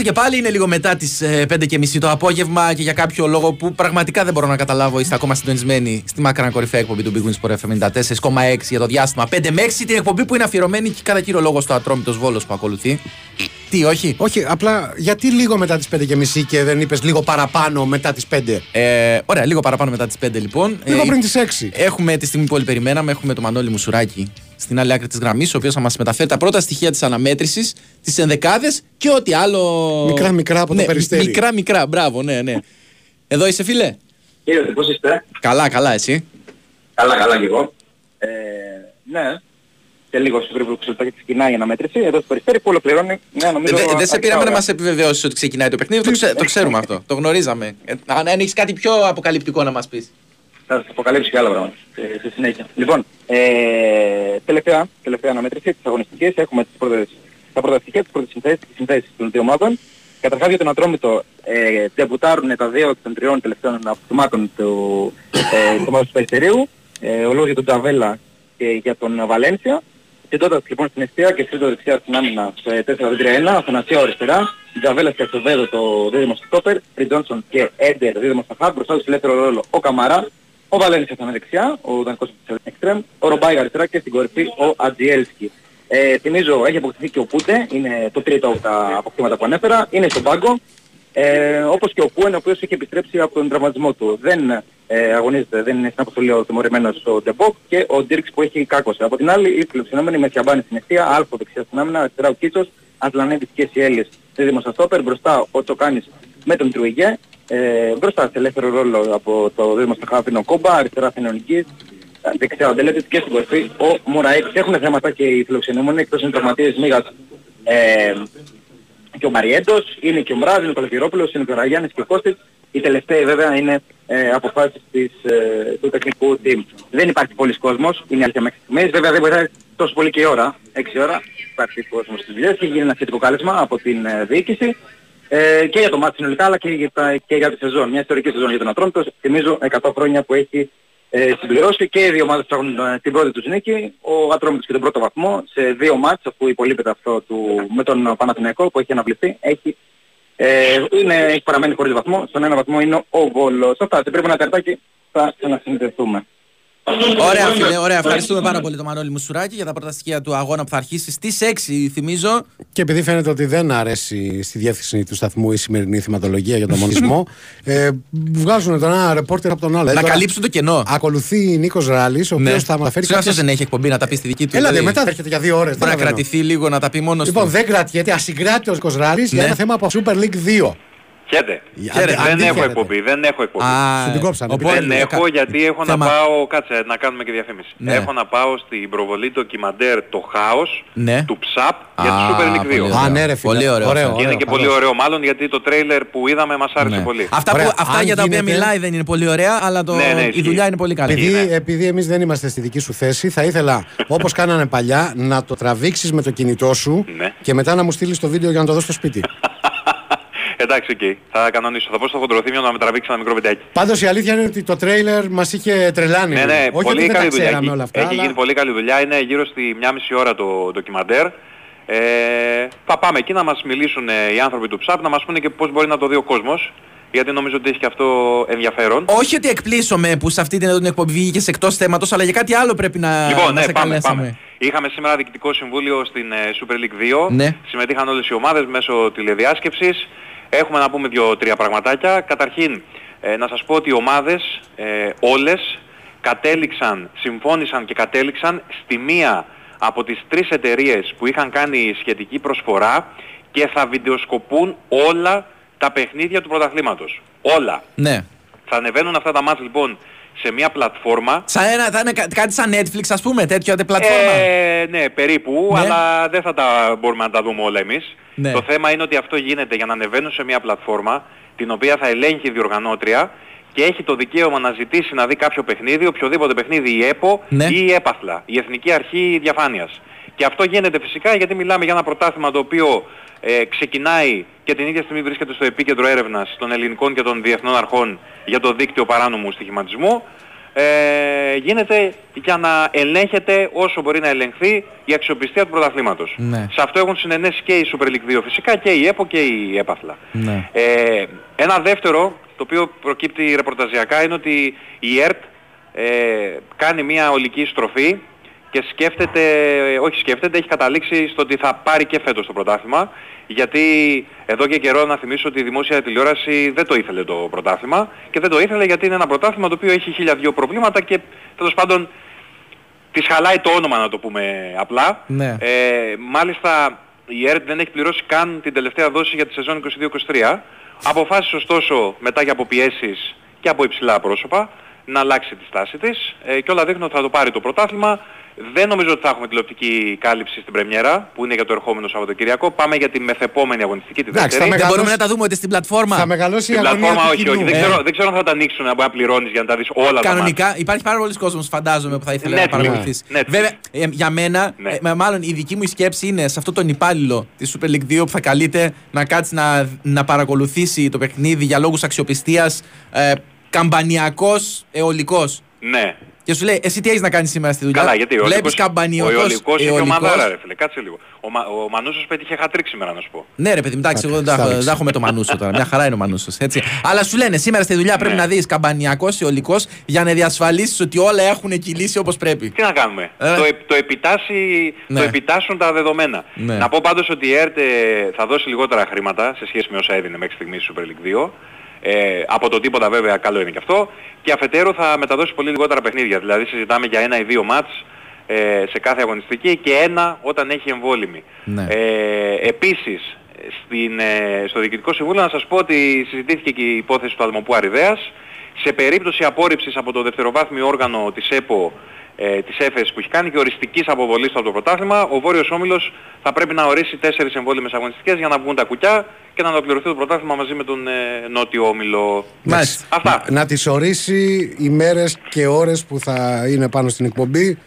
και πάλι, είναι λίγο μετά τις 5.30 το απόγευμα και για κάποιο λόγο που πραγματικά δεν μπορώ να καταλάβω, είστε ακόμα συντονισμένοι στη μακράν κορυφαία εκπομπή του Big Wings Sport FM 94,6 για το διάστημα 5 με 6, την εκπομπή που είναι αφιερωμένη και κατά κύριο λόγο στο ατρόμητος Βόλος που ακολουθεί. Τι, όχι; Όχι, απλά γιατί λίγο μετά τις 5 και μισή και δεν είπες λίγο παραπάνω μετά τις 5. Ε, ωραία, λίγο παραπάνω μετά τις 5 λοιπόν. Λίγο Ε, πριν τις 6. Έχουμε τη στιγμή που όλοι περιμέναμε, έχουμε τον Μανώλη Μουσουράκη στην άλλη άκρη τη γραμμή, ο οποίο θα μα μεταφέρει τα πρώτα στοιχεία τη αναμέτρηση, τι ενδεκάδε και ό,τι άλλο. Μικρά, μικρά από το ναι, περιστέρι. Μικρά, μικρά, μπράβο, ναι, ναι. Εδώ είσαι, φίλε. Κύριε, πώς είστε. Καλά, καλά, εσύ. Καλά, καλά και εγώ. Ε, ναι. Σε λίγο στο γρήγορο ξελτάκι ξεκινάει η αναμέτρηση. Εδώ στο Περιστέρι που ολοκληρώνει. Ναι, νομίζω, Ε, Δε- Δεν σε αρκετά πήραμε να ωραία. μα επιβεβαιώσει ότι ξεκινάει το παιχνίδι. Το, ξέ- το ξέρουμε αυτό. Το γνωρίζαμε. Ε, αν αν έχει κάτι πιο αποκαλυπτικό να μα πει. Θα σας αποκαλύψω και άλλα πράγματα ε, στη συνέχεια. Λοιπόν, ε, τελευταία, τελευταία αναμέτρηση της αγωνιστικής. Έχουμε τις πρώτες, τα πρώτα στοιχεία, τις πρώτες συνθέσεις, τις συνθέσεις των δύο ομάδων. Καταρχάς για τον Ατρόμητο ε, ντεμπουτάρουν τα δύο εκ των τριών τελευταίων αποκτημάτων του ε, της ομάδας του Περιστερίου. Ε, ο λόγος για τον Τζαβέλα και για τον Βαλένσια. Συντώντας λοιπόν στην αιστεία και στρίτο δεξιά στην άμυνα σε 4-3-1, Αθανασία αριστερά, Τζαβέλας και Αστοβέδο το δίδυμο στο στόπερ, Ριντζόνσον και Έντερ δίδυμο στα χάμπ, μπροστά τους ελεύθερο ρόλο ο Καμαρά, ο Βαλένσια θα είναι δεξιά, ο δανεικός της Εκστρέμ, ο Ρομπάι αριστερά και στην κορυφή ο Ατζιέλσκι. Ε, θυμίζω έχει αποκτηθεί και ο Πούτε, είναι το τρίτο από τα αποκτήματα που ανέφερα, είναι στον πάγκο, ε, όπως και ο Πούεν ο οποίος έχει επιστρέψει από τον τραυματισμό του. Δεν ε, αγωνίζεται, δεν είναι στην αποστολή ο τιμωρημένος ο Ντεμπόκ και ο Ντίρξ που έχει κάκωση. Από την άλλη η φιλοξενούμενη με Θιαμπάνη στην εστία, Άλφο δεξιά στην άμυνα, αριστερά ο Κίτσος, Ατλανέτης και Σιέλης δίδυμο στα στόπερ, μπροστά ο Τσοκάνης με τον Τρουιγέ, ε, μπροστά σε ελεύθερο ρόλο από το δίδυμο στα χάπη είναι ο Κόμπα, αριστερά Θενονικής, δεξιά ο Ντελέτης και στην κορυφή ο Μωραέκης. Έχουν θέματα και οι φιλοξενούμενοι εκτός είναι τραυματίες Μίγας ε, και ο Μαριέντος, είναι και ο Μράζ, είναι ο Καλαφυρόπουλος, είναι και ο Ραγιάννης και ο Κώστης. Οι τελευταίοι βέβαια είναι ε, αποφάσεις της, ε, του τεχνικού team. Δεν υπάρχει πολλής κόσμος, είναι η αλήθεια μέχρι στιγμής. Βέβαια δεν βοηθάει τόσο πολύ και η ώρα, 6 ώρα. Υπάρχει κόσμος στις δουλειές και γίνει ένα σχετικό κάλεσμα από την ε, διοίκηση. Ε, και για το μάτι συνολικά αλλά και για, τα, και για τη σεζόν. Μια ιστορική σεζόν για τον Ατρόμητο. Θυμίζω 100 χρόνια που έχει ε, συμπληρώσει και οι δύο ομάδες ψάχνουν ε, την πρώτη τους νίκη. Ο Ατρόμητος και τον πρώτο βαθμό σε δύο μάτς αφού υπολείπεται αυτό του, με τον Παναθηναϊκό που έχει αναβληθεί. Έχει, ε, είναι, έχει παραμένει χωρίς βαθμό. Στον ένα βαθμό είναι ο Βόλος. Αυτά. Σε πρέπει ένα τερτάκι θα ξανασυνδεθούμε. Ωραία, φίλε, ωραία. Ευχαριστούμε πάρα πολύ τον Μανώλη Μουσουράκη για τα πρώτα στοιχεία του αγώνα που θα αρχίσει στις 6, θυμίζω. Και επειδή φαίνεται ότι δεν αρέσει στη διεύθυνση του σταθμού η σημερινή θυματολογία για τον μονισμό, <laughs> ε, βγάζουν τον ένα ρεπόρτερ από τον άλλο. Ε, Να τώρα καλύψουν το κενό. Ακολουθεί Νίκος Ράλης, ο οποίος Ναι. θα μεταφέρει. Συγγνώμη, αυτός δεν έχει εκπομπή να τα πει στη δική του. Έλατε, δηλαδή. μετά έρχεται για δύο ώρες. Μπορεί να κρατηθεί λίγο να τα πει μόνος Λοιπόν, του. δεν κρατιέται ασυγκράτητος Νίκος Ράλης για Ναι. ένα θέμα από Super League 2. Χαίρετε. Χαίρετε. Δεν Αντί έχω χαίρετε. εκπομπή, δεν έχω εκπομπή. Α, Σου την κόψανε. οπότε- δεν έχω κα- γιατί έχω θέμα- να πάω, κάτσε να κάνουμε και διαφήμιση. Ναι. Έχω να πάω στην προβολή ντοκιμαντέρ το χάος Ναι. του ΨΑΠ για Α, τη Super League 2. πολύ ωραίο. Α, ναι, ρε, φίλε. Πολύ ωραίο. Ωραίο. αυτό. Και είναι και πολύ καλώς. ωραίο μάλλον γιατί το τρέιλερ που είδαμε μας άρεσε Ναι. πολύ. Αυτά, Ωραία. που, αυτά Αν για τα οποία γίνεται- μιλάει δεν είναι πολύ ωραία, αλλά το, Ναι, ναι, η ισχύει. δουλειά είναι πολύ καλή. Επειδή, Ναι. επειδή εμείς δεν είμαστε στη δική σου θέση, θα ήθελα όπως κάνανε παλιά να το τραβήξεις με το κινητό σου Ναι. και μετά να μου στείλεις το βίντεο για να το δώσει στο σπίτι. <laughs> Εντάξει, οκ. Θα κανονίσω. Θα πω στο χοντροθύμιο να με τραβήξει ένα μικρό βιντεάκι. Πάντως η αλήθεια είναι ότι το τρέιλερ μας είχε τρελάνει. Ναι, ναι, Όχι ότι πολύ δεν τα καλή δουλειά. ξέραμε Έχει, όλα αυτά. έχει αλλά- γίνει πολύ καλή δουλειά. Είναι γύρω στη μια μισή ώρα το ντοκιμαντέρ. Ε, θα πάμε εκεί να μας μιλήσουν ε, οι άνθρωποι του ΨΑΠ, να μας πούνε και πώς μπορεί να το δει ο κόσμος. Γιατί νομίζω ότι έχει και αυτό ενδιαφέρον. Όχι ότι εκπλήσωμαι που σε αυτή την, εδώ την εκπομπή βγήκε εκτός θέματος, αλλά για κάτι άλλο πρέπει να, Λοιπόν, να ναι, σε πάμε, καλέσαμε. πάμε. Είχαμε σήμερα διοικητικό συμβούλιο στην ε, Super League 2. Ναι. Συμμετείχαν όλες οι ομάδες μέσω τηλεδιάσκεψης. Έχουμε να πούμε δύο-τρία πραγματάκια. Καταρχήν, ε, να σας πω ότι οι ομάδες ε, όλες κατέληξαν, συμφώνησαν και κατέληξαν στη μία από τις τρεις εταιρείες που είχαν κάνει σχετική προσφορά και θα βιντεοσκοπούν όλα τα παιχνίδια του πρωταθλήματος. Όλα. Ναι. Θα ανεβαίνουν αυτά τα μάτς λοιπόν σε μια πλατφόρμα Σαν ένα, θα είναι κα- κάτι σαν Netflix, ας πούμε, τέτοια τε- πλατφόρμα; ε, ναι, περίπου, Ναι. αλλά δεν θα τα μπορούμε να τα δούμε όλα εμείς. Ναι. Το θέμα είναι ότι αυτό γίνεται για να ανεβαίνουν σε μια πλατφόρμα την οποία θα ελέγχει η διοργανώτρια και έχει το δικαίωμα να ζητήσει να δει κάποιο παιχνίδι, οποιοδήποτε παιχνίδι η ΕΠΟ Ναι. ή η ΕΠΑΘΛΑ, η Εθνική Αρχή Διαφάνειας. Και αυτό γίνεται φυσικά γιατί μιλάμε για ένα πρωτάθλημα το οποίο ε, ξεκινάει και την ίδια στιγμή βρίσκεται στο επίκεντρο έρευνας των ελληνικών και των διεθνών αρχών για το δίκτυο παράνομου στοιχηματισμού ε, γίνεται για να ελέγχεται όσο μπορεί να ελεγχθεί η αξιοπιστία του πρωταθλήματος. Ναι. Σε αυτό έχουν συνενέσει και η Super League 2 φυσικά και η ΕΠΟ και η ΕΠΑΘΛΑ. Ναι. Ε, ένα δεύτερο, το οποίο προκύπτει ρεπορταζιακά, είναι ότι η ΕΡΤ ε, κάνει μια ολική στροφή και σκέφτεται, όχι σκέφτεται, έχει καταλήξει στο ότι θα πάρει και φέτος το πρωτάθλημα γιατί εδώ και καιρό να θυμίσω ότι η δημόσια τηλεόραση δεν το ήθελε το πρωτάθλημα και δεν το ήθελε γιατί είναι ένα πρωτάθλημα το οποίο έχει χίλια δυο προβλήματα και τέλος πάντων της χαλάει το όνομα να το πούμε απλά. Ναι. Ε, μάλιστα η ΕΡΤ δεν έχει πληρώσει καν την τελευταία δόση για τη σεζόν 22-23. Αποφάσισε ωστόσο μετά και από πιέσεις και από υψηλά πρόσωπα να αλλάξει τη στάση της ε, και όλα δείχνουν ότι θα το πάρει το πρωτάθλημα. Δεν νομίζω ότι θα έχουμε τηλεοπτική κάλυψη στην πρεμιέρα που είναι για το ερχόμενο Σαββατοκυριακό. Πάμε για τη μεθεπόμενη αγωνιστική τη Εντάξει, δεύτερη. θα Δεν μπορούμε μεγαλώσει- να τα δούμε ούτε στην πλατφόρμα. Θα μεγαλώσει η Στην αγωνία πλατφόρμα του όχι, κοινού. όχι. Δεν, Ε. ξέρω, δεν ξέρω αν θα τα ανοίξουν να πληρώνεις για να τα δεις όλα τα μάτια. Κανονικά υπάρχει πάρα πολλοί κόσμος φαντάζομαι που θα ήθελε να Netflix. παρακολουθήσει. Netflix. Βέβαια, ε, για μένα, Ναι. ε, μα- μάλλον η δική μου σκέψη είναι σε αυτόν τον υπάλληλο της Super League 2 που θα καλείται να κάτσει να, να παρακολουθήσει το παιχνίδι για λόγους αξιοπιστίας ε, καμπανιακός αιωλικός. Ναι. Και σου λέει, εσύ τι έχεις να κάνεις σήμερα στη δουλειά; Καλά, γιατί ο Βλέπεις Ολικός, ο καμπανιακός Ολικός είχε αιωλικός. ομαδάρα ρε φίλε, κάτσε λίγο. Ο, Μα, ο Μανούσος πέτυχε χατρίκ σήμερα να σου πω. Ναι, ρε παιδί, εντάξει, εγώ δεν τα έχω- Στάλεξε. δεν τα έχω με το Μανούσο τώρα. Μια χαρά είναι ο Μανούσος. Αλλά σου λένε σήμερα στη δουλειά πρέπει Ναι. να δεις καμπανιακός αιωλικός για να διασφαλίσεις ότι όλα έχουν κυλήσει όπως πρέπει. Τι να κάνουμε; Ε. Το, επ- το, επιτάσσει, Ναι. το επιτάσσουν τα δεδομένα. Ναι. Να πω πάντως ότι η ΕΡΤ ε, θα δώσει λιγότερα χρήματα σε σχέση με όσα έδινε μέχρι στιγμής η Super League 2. Ε, από το τίποτα βέβαια καλό είναι και αυτό. Και αφετέρου θα μεταδώσει πολύ λιγότερα παιχνίδια. Δηλαδή συζητάμε για ένα ή δύο μάτς ε, σε κάθε αγωνιστική και ένα όταν έχει εμβόλυμη. Ναι. Ε, επίσης, στην, ε, στο Διοικητικό Συμβούλιο να σας πω ότι συζητήθηκε και η υπόθεση του Αλμοπού Αριδέας. Σε περίπτωση απόρριψης από το δευτεροβάθμιο όργανο της ΕΠΟ ε, της ΕΦΕΣ που έχει κάνει και οριστικής αποβολής του από το πρωτάθλημα, ο Βόρειος Όμιλος θα πρέπει να ορίσει τέσσερις εμβόλυμες αγωνιστικές για να βγουν τα κουκιά και να ολοκληρωθεί το πρωτάθλημα μαζί με τον ε, Νότιο Όμιλο. Μάλιστα. Αυτά. Να τις ορίσει ημέρες και ώρες που θα είναι πάνω στην εκπομπή.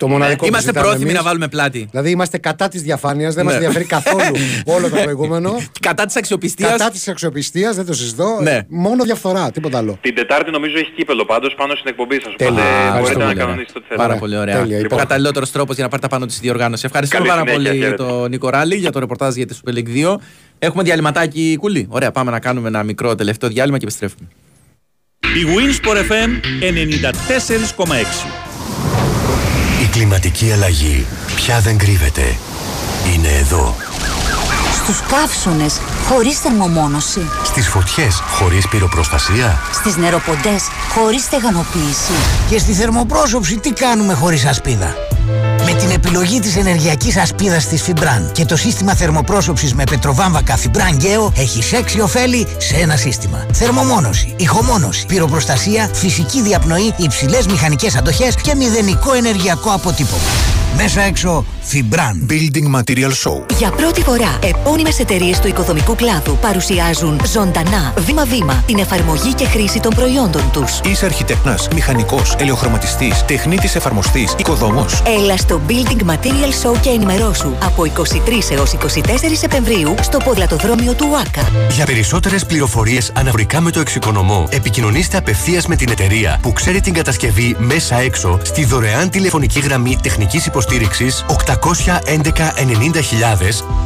Το μοναδικό που Είμαστε ζητάμε πρόθυμοι εμείς. να βάλουμε πλάτη. Δηλαδή είμαστε κατά της διαφάνειας, δεν Ναι. μας ενδιαφέρει καθόλου <laughs> όλο το προηγούμενο. Κατά της αξιοπιστίας. Κατά της αξιοπιστίας, δεν το συζητώ. Ναι. Μόνο διαφθορά, τίποτα άλλο. Την Τετάρτη νομίζω έχει κύπελο πάντως πάνω στην εκπομπή σας. Τέλεια. Οπότε Ευχαριστώ μπορείτε να πολύ, κανονίσετε ό,τι θέλετε. Πάρα πολύ ωραία. Τέλεια, Ο λοιπόν. καταλληλότερος τρόπος για να πάρει τα πάνω της διοργάνωσης. Ευχαριστούμε Καλή πάρα συνέχεια, πολύ χαίρετε. τον Νίκο Ράλη για το ρεπορτάζ για τη Super League 2. Έχουμε διαλυματάκι κουλή. Ωραία, πάμε να κάνουμε ένα μικρό τελευταίο διάλειμμα και επιστρέφουμε. Η Winsport FM 94,6. Η κλιματική αλλαγή πια δεν κρύβεται. Είναι εδώ. Στους καύσονες χωρίς θερμομόνωση. Στις φωτιές χωρίς πυροπροστασία. Στις νεροποντές χωρίς στεγανοποίηση. Και στη θερμοπρόσωψη τι κάνουμε χωρίς ασπίδα; Με την επιλογή της ενεργειακής ασπίδας της Φιμπραν και το σύστημα θερμοπρόσωψης με πετροβάμβακα Φιμπραν Γκέο έχει έξι ωφέλη σε ένα σύστημα. Θερμομόνωση, ηχομόνωση, πυροπροστασία, φυσική διαπνοή, υψηλές μηχανικές αντοχές και μηδενικό ενεργειακό αποτύπωμα. Μέσα έξω Φιμπραν. Building Material Show. Για πρώτη φορά, επώνυμες εταιρείες του οικοδομικού κλάδου παρουσιάζουν ζωντανά, βήμα-βήμα, την εφαρμογή και χρήση των προϊόντων τους. Είσαι αρχιτέκτονα, μηχανικός, ελαιοχρωματιστής, τεχνίτης εφαρμοστής, οικοδόμος. Έλα στο Building Material Show και ενημερώσου από 23 έως 24 Σεπτεμβρίου στο ποδλατοδρόμιο του ΟΑΚΑ. Για περισσότερες πληροφορίες αναφορικά με το εξοικονομώ, επικοινωνήστε απευθείας με την εταιρεία που ξέρει την κατασκευή μέσα έξω στη δωρεάν τηλεφωνική γραμμή τεχνικής υποστήριξη 811 90.000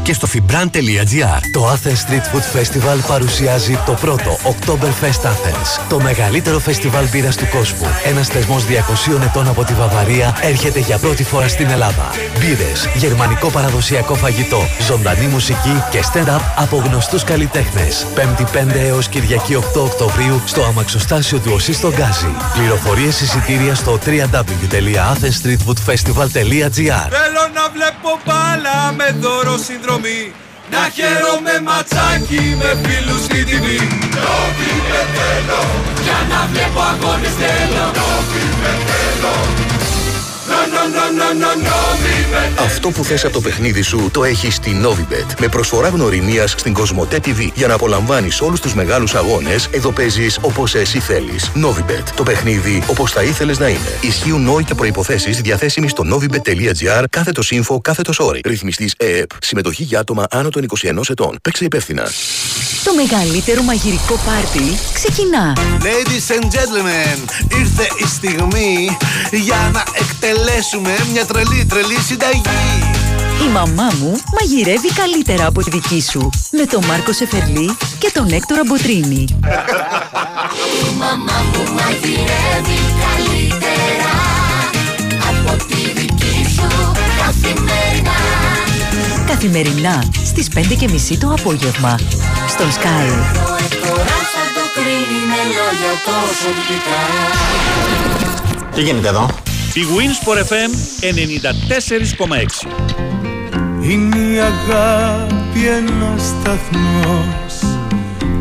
και στο fibran.gr. Το Athens Street Food Festival παρουσιάζει το πρώτο Oktoberfest Athens. Το μεγαλύτερο φεστιβάλ μπύρας του κόσμου. Ένας θεσμός 200 ετών από τη Βαβαρία έρχεται για πρώτη φορά στην Ελλάδα. Μπύρες, γερμανικό παραδοσιακό φαγητό, ζωντανή μουσική και stand-up από γνωστούς καλλιτέχνες. 5η 5 έως Κυριακή 8 Οκτωβρίου στο αμαξοστάσιο του ΟΣΥ στο Γκάζι. Πληροφορίες εισιτήρια στο www.athensstreetfoodfestival.gr Θέλω να βλέπω μπάλα με δώρο συνδρομή Να χαίρομαι ματσάκι με φίλους στη TV Νόβι με θέλω Για να βλέπω αγώνες θέλω Νόβι με θέλω Αυτό που θες από το παιχνίδι σου το έχεις στη Novibet. Με προσφορά γνωριμίας στην Κοσμοτέ TV. Για να απολαμβάνεις όλους τους μεγάλους αγώνες, εδώ παίζεις όπως εσύ θέλεις. Novibet. Το παιχνίδι όπως θα ήθελες να είναι. Ισχύουν νόοι και προϋποθέσεις διαθέσιμοι στο novibet.gr κάθετος info κάθετος όρι. Ρυθμιστής ΕΕΠ. Συμμετοχή για άτομα άνω των 21 ετών. Παίξε υπεύθυνα. Το μεγαλύτερο μαγειρικό πάρτι ξεκινά. Ladies and gentlemen, ήρθε η στιγμή για να εκτελέσουμε μια τρελή τρελή συνταγή. Η μαμά μου μαγειρεύει καλύτερα από τη δική σου. Με τον Μάρκο Σεφερλί και τον Έκτορα Μποτρίνη. Η μαμά μου μαγειρεύει καλύτερα από τη δική σου καθημερινά. Καθημερινά στις 5.30 το απόγευμα. Στον Sky. Τώρα θα το κρίνει με λόγια τόσο γλυκά. Τι γίνεται εδώ; Η Winsport FM 94,6 Είναι η αγάπη ένας σταθμός.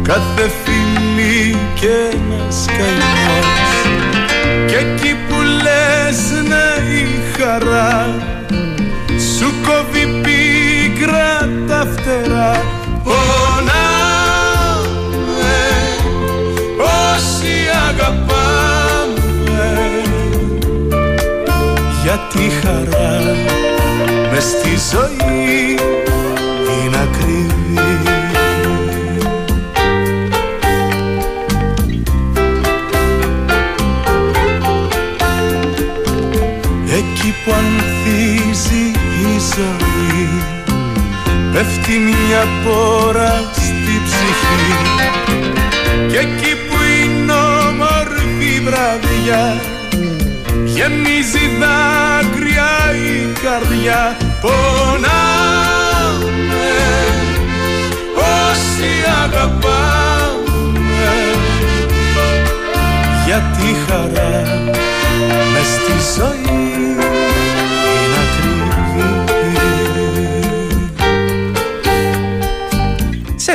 Κάθε φιλί και ένας καημός Και εκεί που λες να η χαρά Σου κόβει πίκρα τα φτερά. Πονάμε Γιατί η χαρά. Μες στη ζωή είναι ακριβή Εκεί που ανθίζει η ζωή Πέφτει μια πόρα στη ψυχή. Και εκεί που είναι όμορφη βραδιά Γεμίζει δάκρυα η καρδιά. Πονάμε. Όσοι αγαπάμε. Γιατί η χαρά μες στη ζωή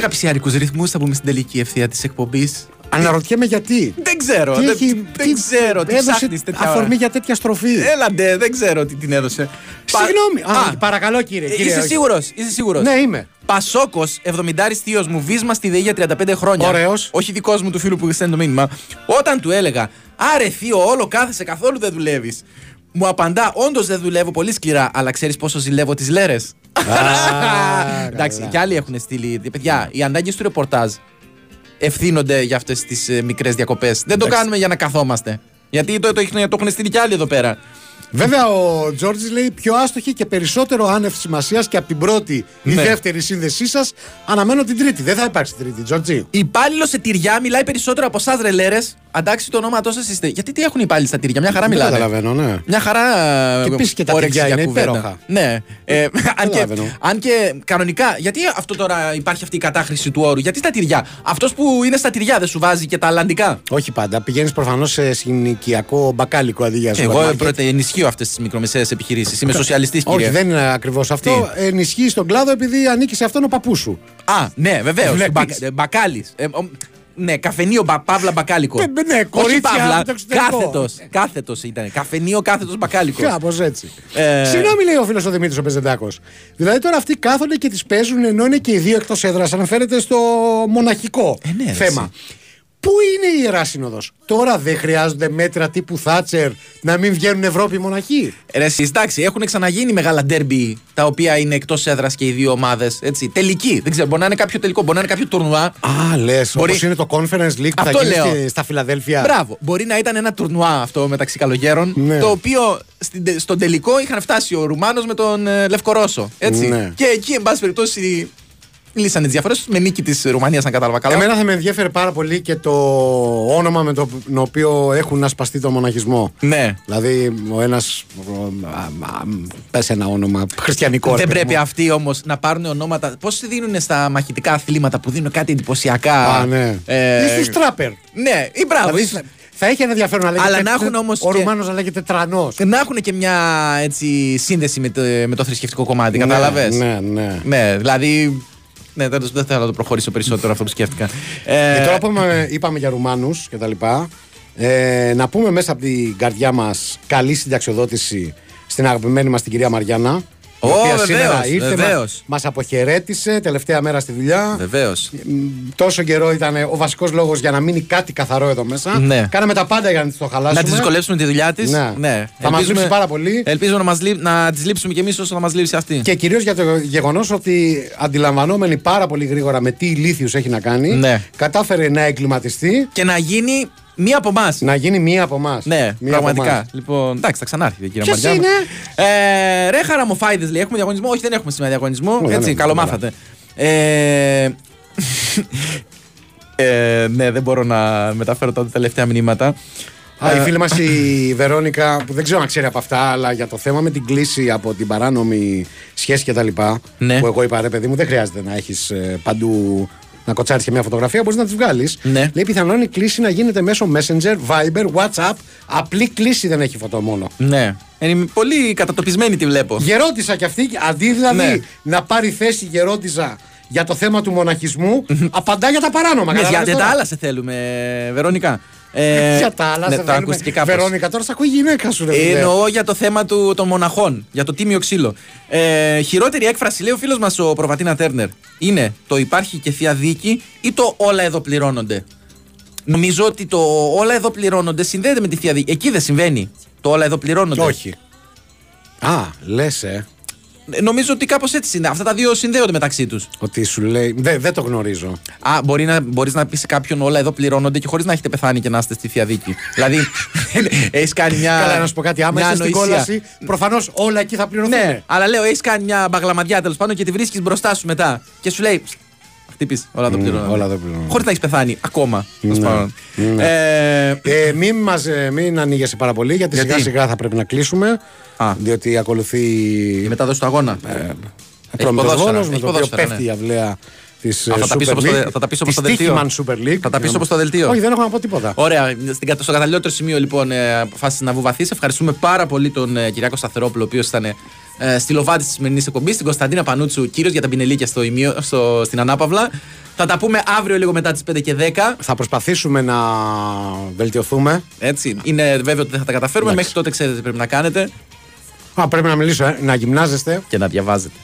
ακριβή Σε αγαπησιάρικους ρυθμούς θα πούμε στην τελική ευθεία της εκπομπής. Αναρωτιέμαι γιατί. Δεν ξέρω. Τι δεν, έχει- δεν τι ξέρω. Τι έδωσε ψάχνεις τέτοια ώρα. αφορμή για τέτοια στροφή; Έλαντε, δεν ξέρω τι την έδωσε. Συγγνώμη. Α, παρακαλώ κύριε. Ε, κύριε, είσαι όχι. σίγουρος, είσαι σίγουρος. Ναι, είμαι. Πασόκος, 70 θείος μου, βίσμα στη ΔΕΗ για 35 χρόνια. Ωραίος. Όχι δικός μου του φίλου που στέλνει το μήνυμα. Όταν του έλεγα, Άρε θείο, όλο κάθεσαι καθόλου δεν δουλεύεις. Μου απαντά, Όντως δεν δουλεύω πολύ σκληρά, αλλά ξέρεις πόσο ζηλεύω τις λέρες. Εντάξει, και άλλοι έχουν στείλει. Παιδιά, οι ανάγκε του ρεπορτάζ ευθύνονται για αυτές τις μικρές διακοπές. Δεν το Εντάξει. κάνουμε για να καθόμαστε. Γιατί το, το, το, το έχουν στείλει κι άλλοι εδώ πέρα. Βέβαια, ο Τζόρτζης λέει πιο άστοχη και περισσότερο άνευ σημασίας και από την πρώτη η Ναι. δεύτερη σύνδεσή σας. Αναμένω την τρίτη. Δεν θα υπάρξει τρίτη, Τζόρτζι. Υπάλληλο σε τυριά μιλάει περισσότερο από εσάς, ρε λέρες. Αντάξει το όνόματό σα είστε. Γιατί τι έχουν οι υπάλληλοι στα τυριά, μια χαρά Δεν μιλάνε. καταλαβαίνω, ναι. Μια χαρά. Και επίσης και τα όρεξη τυριά για είναι κουβέντα. υπέροχα. Ναι. Ε, <laughs> αν, και, Καταλαβαίνω. αν και κανονικά, γιατί αυτό τώρα υπάρχει αυτή η κατάχρηση του όρου, γιατί στα τυριά; Αυτός που είναι στα τυριά δεν σου βάζει και τα αλλαντικά; Όχι πάντα. Πηγαίνεις προφανώς σε συνοικιακό μπακάλικο αντί για Εγώ σούπερ μάρκετ. πρωτεΐνη ενισχύω αυτές τις μικρομεσαίες επιχειρήσεις. Είμαι σοσιαλιστής, κύριε. Όχι, δεν είναι ακριβώς αυτό. Ενισχύει τον κλάδο επειδή ανήκει σε αυτόν ο παππούς σου. Α, ναι, βεβαίως. Βλέπεις. Μπακάλι. ναι, καφενείο μπα, Παύλα Μπακάλικο. Ναι, ναι, Όχι κορίτσια Παύλα. από το εξωτερικό. Κάθετος. Κάθετος ήταν. Καφενείο κάθετος Μπακάλικο. Κάπω έτσι. Ε, Συγγνώμη, λέει ο φίλος ο Δημήτρης ο Πεζεντάκος. Δηλαδή τώρα αυτοί κάθονται και τις παίζουν ενώ είναι και οι δύο εκτός έδρας. Αναφέρεται στο μοναχικό ναι, ρε, θέμα. Πού είναι η Ιερά Σύνοδος; Τώρα δεν χρειάζονται μέτρα τύπου Θάτσερ να μην βγαίνουν Ευρώπη μοναχοί. Ρε, εσείς, εντάξει, έχουν ξαναγίνει μεγάλα ντέρμπι τα οποία είναι εκτός έδρας και οι δύο ομάδες. Τελική. Δεν ξέρω, μπορεί να είναι κάποιο τελικό, μπορεί να είναι κάποιο τουρνουά. Α, λες, Μπορεί- όπως είναι το Conference League που θα Αυτό γίνεις λέω. στη- στα Φιλαδέλφια. Μπράβο. Μπορεί να ήταν ένα τουρνουά αυτό μεταξύ καλογέρων. Ναι. Το οποίο στην, τε- στον τελικό είχαν φτάσει ο Ρουμάνος με τον ε, Λευκορώσο. Έτσι. Ναι. Και εκεί, εν πάση περιπτώσει, λύσανε τις διαφορές με νίκη της Ρουμανίας, αν κατάλαβα καλά. Εμένα θα με ενδιαφέρει πάρα πολύ και το όνομα με το οποίο έχουν ασπαστεί το μοναχισμό. Ναι. Δηλαδή, ο ένας. Πες ένα όνομα χριστιανικό. ρε Δεν παιδί πρέπει μου. αυτοί όμως να πάρουν ονόματα. Πώς δίνουν στα μαχητικά αθλήματα που δίνουν κάτι εντυπωσιακά. Α, ναι. ε, Ή στου τράπερ. Ναι, ή μπράβο. Δηλαδή, ή- θα έχει ένα ενδιαφέρον να λέγεται. Αλλά να έχουν όμως Ο και- Ρουμάνος να λέγεται τρανός. Να έχουν και μια έτσι, σύνδεση με το, με το θρησκευτικό κομμάτι, Ναι, κατάλαβες; ναι, ναι. Ναι, δηλαδή. Ναι, δεν, δεν θέλω να το προχωρήσω περισσότερο αυτό που σκέφτηκα. Ε, Και τώρα που είπαμε, είπαμε για Ρουμάνους και τα λοιπά, ε, να πούμε μέσα από την καρδιά μας καλή συνταξιοδότηση στην αγαπημένη μας την κυρία Μαριάννα. Η Ω, οποία βεβαίως, σήμερα ήρθε, βεβαίως. μας αποχαιρέτησε τελευταία μέρα στη δουλειά. Βεβαίως. Τόσο καιρό ήταν ο βασικός λόγος για να μείνει κάτι καθαρό εδώ μέσα. Ναι. Κάναμε τα πάντα για να τη το χαλάσουμε. Να τη δυσκολέψουμε τη δουλειά της. Ναι. Θα μας λείψει πάρα πολύ. Ελπίζω να, μας, λεί- να τη λείψουμε κι εμείς όσο να μας λείψει αυτή. Και κυρίως για το γεγονός ότι αντιλαμβανόμενη πάρα πολύ γρήγορα με τι ηλίθιους έχει να κάνει, Ναι. κατάφερε να εγκληματιστεί. Και να γίνει μία από εμάς. Να γίνει μία από εμάς. Ναι, πραγματικά. Λοιπόν, εντάξει, θα ξανάρθει η κυρία Ποιος Μαριάννα. είναι; Ε, ρε χαραμοφάιδες λέει: Έχουμε διαγωνισμό; Όχι, δεν έχουμε σήμερα διαγωνισμό. δεν Έτσι, έχουμε, καλό καλά. μάθατε. Ε, <laughs> ε, ναι, δεν μπορώ να μεταφέρω τα τελευταία μηνύματα. Α, η Ε, φίλη μας η <laughs> Βερόνικα, που δεν ξέρω αν ξέρει από αυτά, αλλά για το θέμα με την κλίση από την παράνομη σχέση κτλ. Ναι. Που εγώ είπα, ρε παιδί μου, δεν χρειάζεται να έχεις παντού να κοτσάρεις και μια φωτογραφία, μπορείς να τη βγάλεις. Ναι. Λέει πιθανόν η κλίση να γίνεται μέσω Messenger, Viber, WhatsApp. Απλή κλίση δεν έχει φωτό μόνο. Ναι. Είναι πολύ κατατοπισμένη τη βλέπω. Γερότησα κι αυτή, αντί δηλαδή Ναι. να πάρει θέση γερότησα για το θέμα του μοναχισμού, <laughs> απαντά για τα παράνομα. Ναι, για καταλάβες για τα τώρα. άλλα σε θέλουμε, Βερόνικα. Ε, <laughs> Για τα άλλα, ναι, σε το θέλουμε. ακούστηκε κάπως. Βερόνικα, τώρα σε ακούει η γυναίκα σου, ρε Ε, φίλε. Εννοώ για το θέμα του, των μοναχών, για το τίμιο ξύλο. Ε, χειρότερη έκφραση, λέει ο φίλος μας ο Προβατίνα Τέρνερ, είναι το υπάρχει και θεία δίκη ή το όλα εδώ πληρώνονται. Νομίζω ότι το όλα εδώ πληρώνονται συνδέεται με τη θεία δίκη. Εκεί δεν συμβαίνει. Το όλα εδώ πληρώνονται. Όχι. Α, λες, ε. Ε, Νομίζω ότι κάπως έτσι είναι. Αυτά τα δύο συνδέονται μεταξύ τους. Ότι σου λέει. Δεν δεν το γνωρίζω. Α, μπορεί να, μπορείς να πεις σε κάποιον όλα εδώ πληρώνονται και χωρίς να έχετε πεθάνει και να είστε στη θεία δίκη. δηλαδή, <laughs> έχεις κάνει μια. Καλά, να σου πω κάτι. Άμα μια είσαι στην ανοησία. κόλαση, προφανώς όλα εκεί θα πληρωθούν. Ναι, αλλά λέω, έχεις κάνει μια μπαγλαμαδιά τέλος πάντων και τη βρίσκεις μπροστά σου μετά. Και σου λέει. Χτύπη, όλα εδώ Μμ, πληρώνονται. όλα εδώ πληρώνονται. Χωρίς να έχεις πεθάνει ακόμα. τέλος Ναι. πάντων. Ναι. Ε, Ε, μην, μας, ε, μην ανοίγεσαι πάρα πολύ γιατί, Γιατί; σιγά σιγά θα πρέπει να κλείσουμε. Α. Διότι ακολουθεί. η μετάδοση του αγώνα. Ατρόμητος ποδόσφαιρα, Γόνος, με έχει το οποίο ποδόσφαιρα, πέφτει ναι. η αυλαία της Α, θα τα πεις όπως το- θα τα πεις όπως το δελτίο. Super League. Θα τα πεις όπως το δελτίο. Όχι, δεν έχω να πω τίποτα. Ωραία. Στην, κατ- στο καταλληλότερο σημείο λοιπόν ε, αποφάσισε να βουβαθείς. Ευχαριστούμε πάρα πολύ τον ε, Κυριάκο Σταθερόπουλο, ο οποίος ήταν ε, στη λοβάτη της σημερινής εκπομπής. Την Κωνσταντίνα Πανούτσου, κύριος για τα πινελίκια στο ημείο, στο, στην Ανάπαυλα. Θα τα πούμε αύριο λίγο μετά τις 5 και 10. Θα προσπαθήσουμε να βελτιωθούμε. Έτσι. Είναι βέβαιο ότι δεν θα τα καταφέρουμε. Εντάξει. Μέχρι τότε ξέρετε τι πρέπει να κάνετε Α, πρέπει να μιλήσω, ε, να γυμνάζεστε. και να διαβάζετε.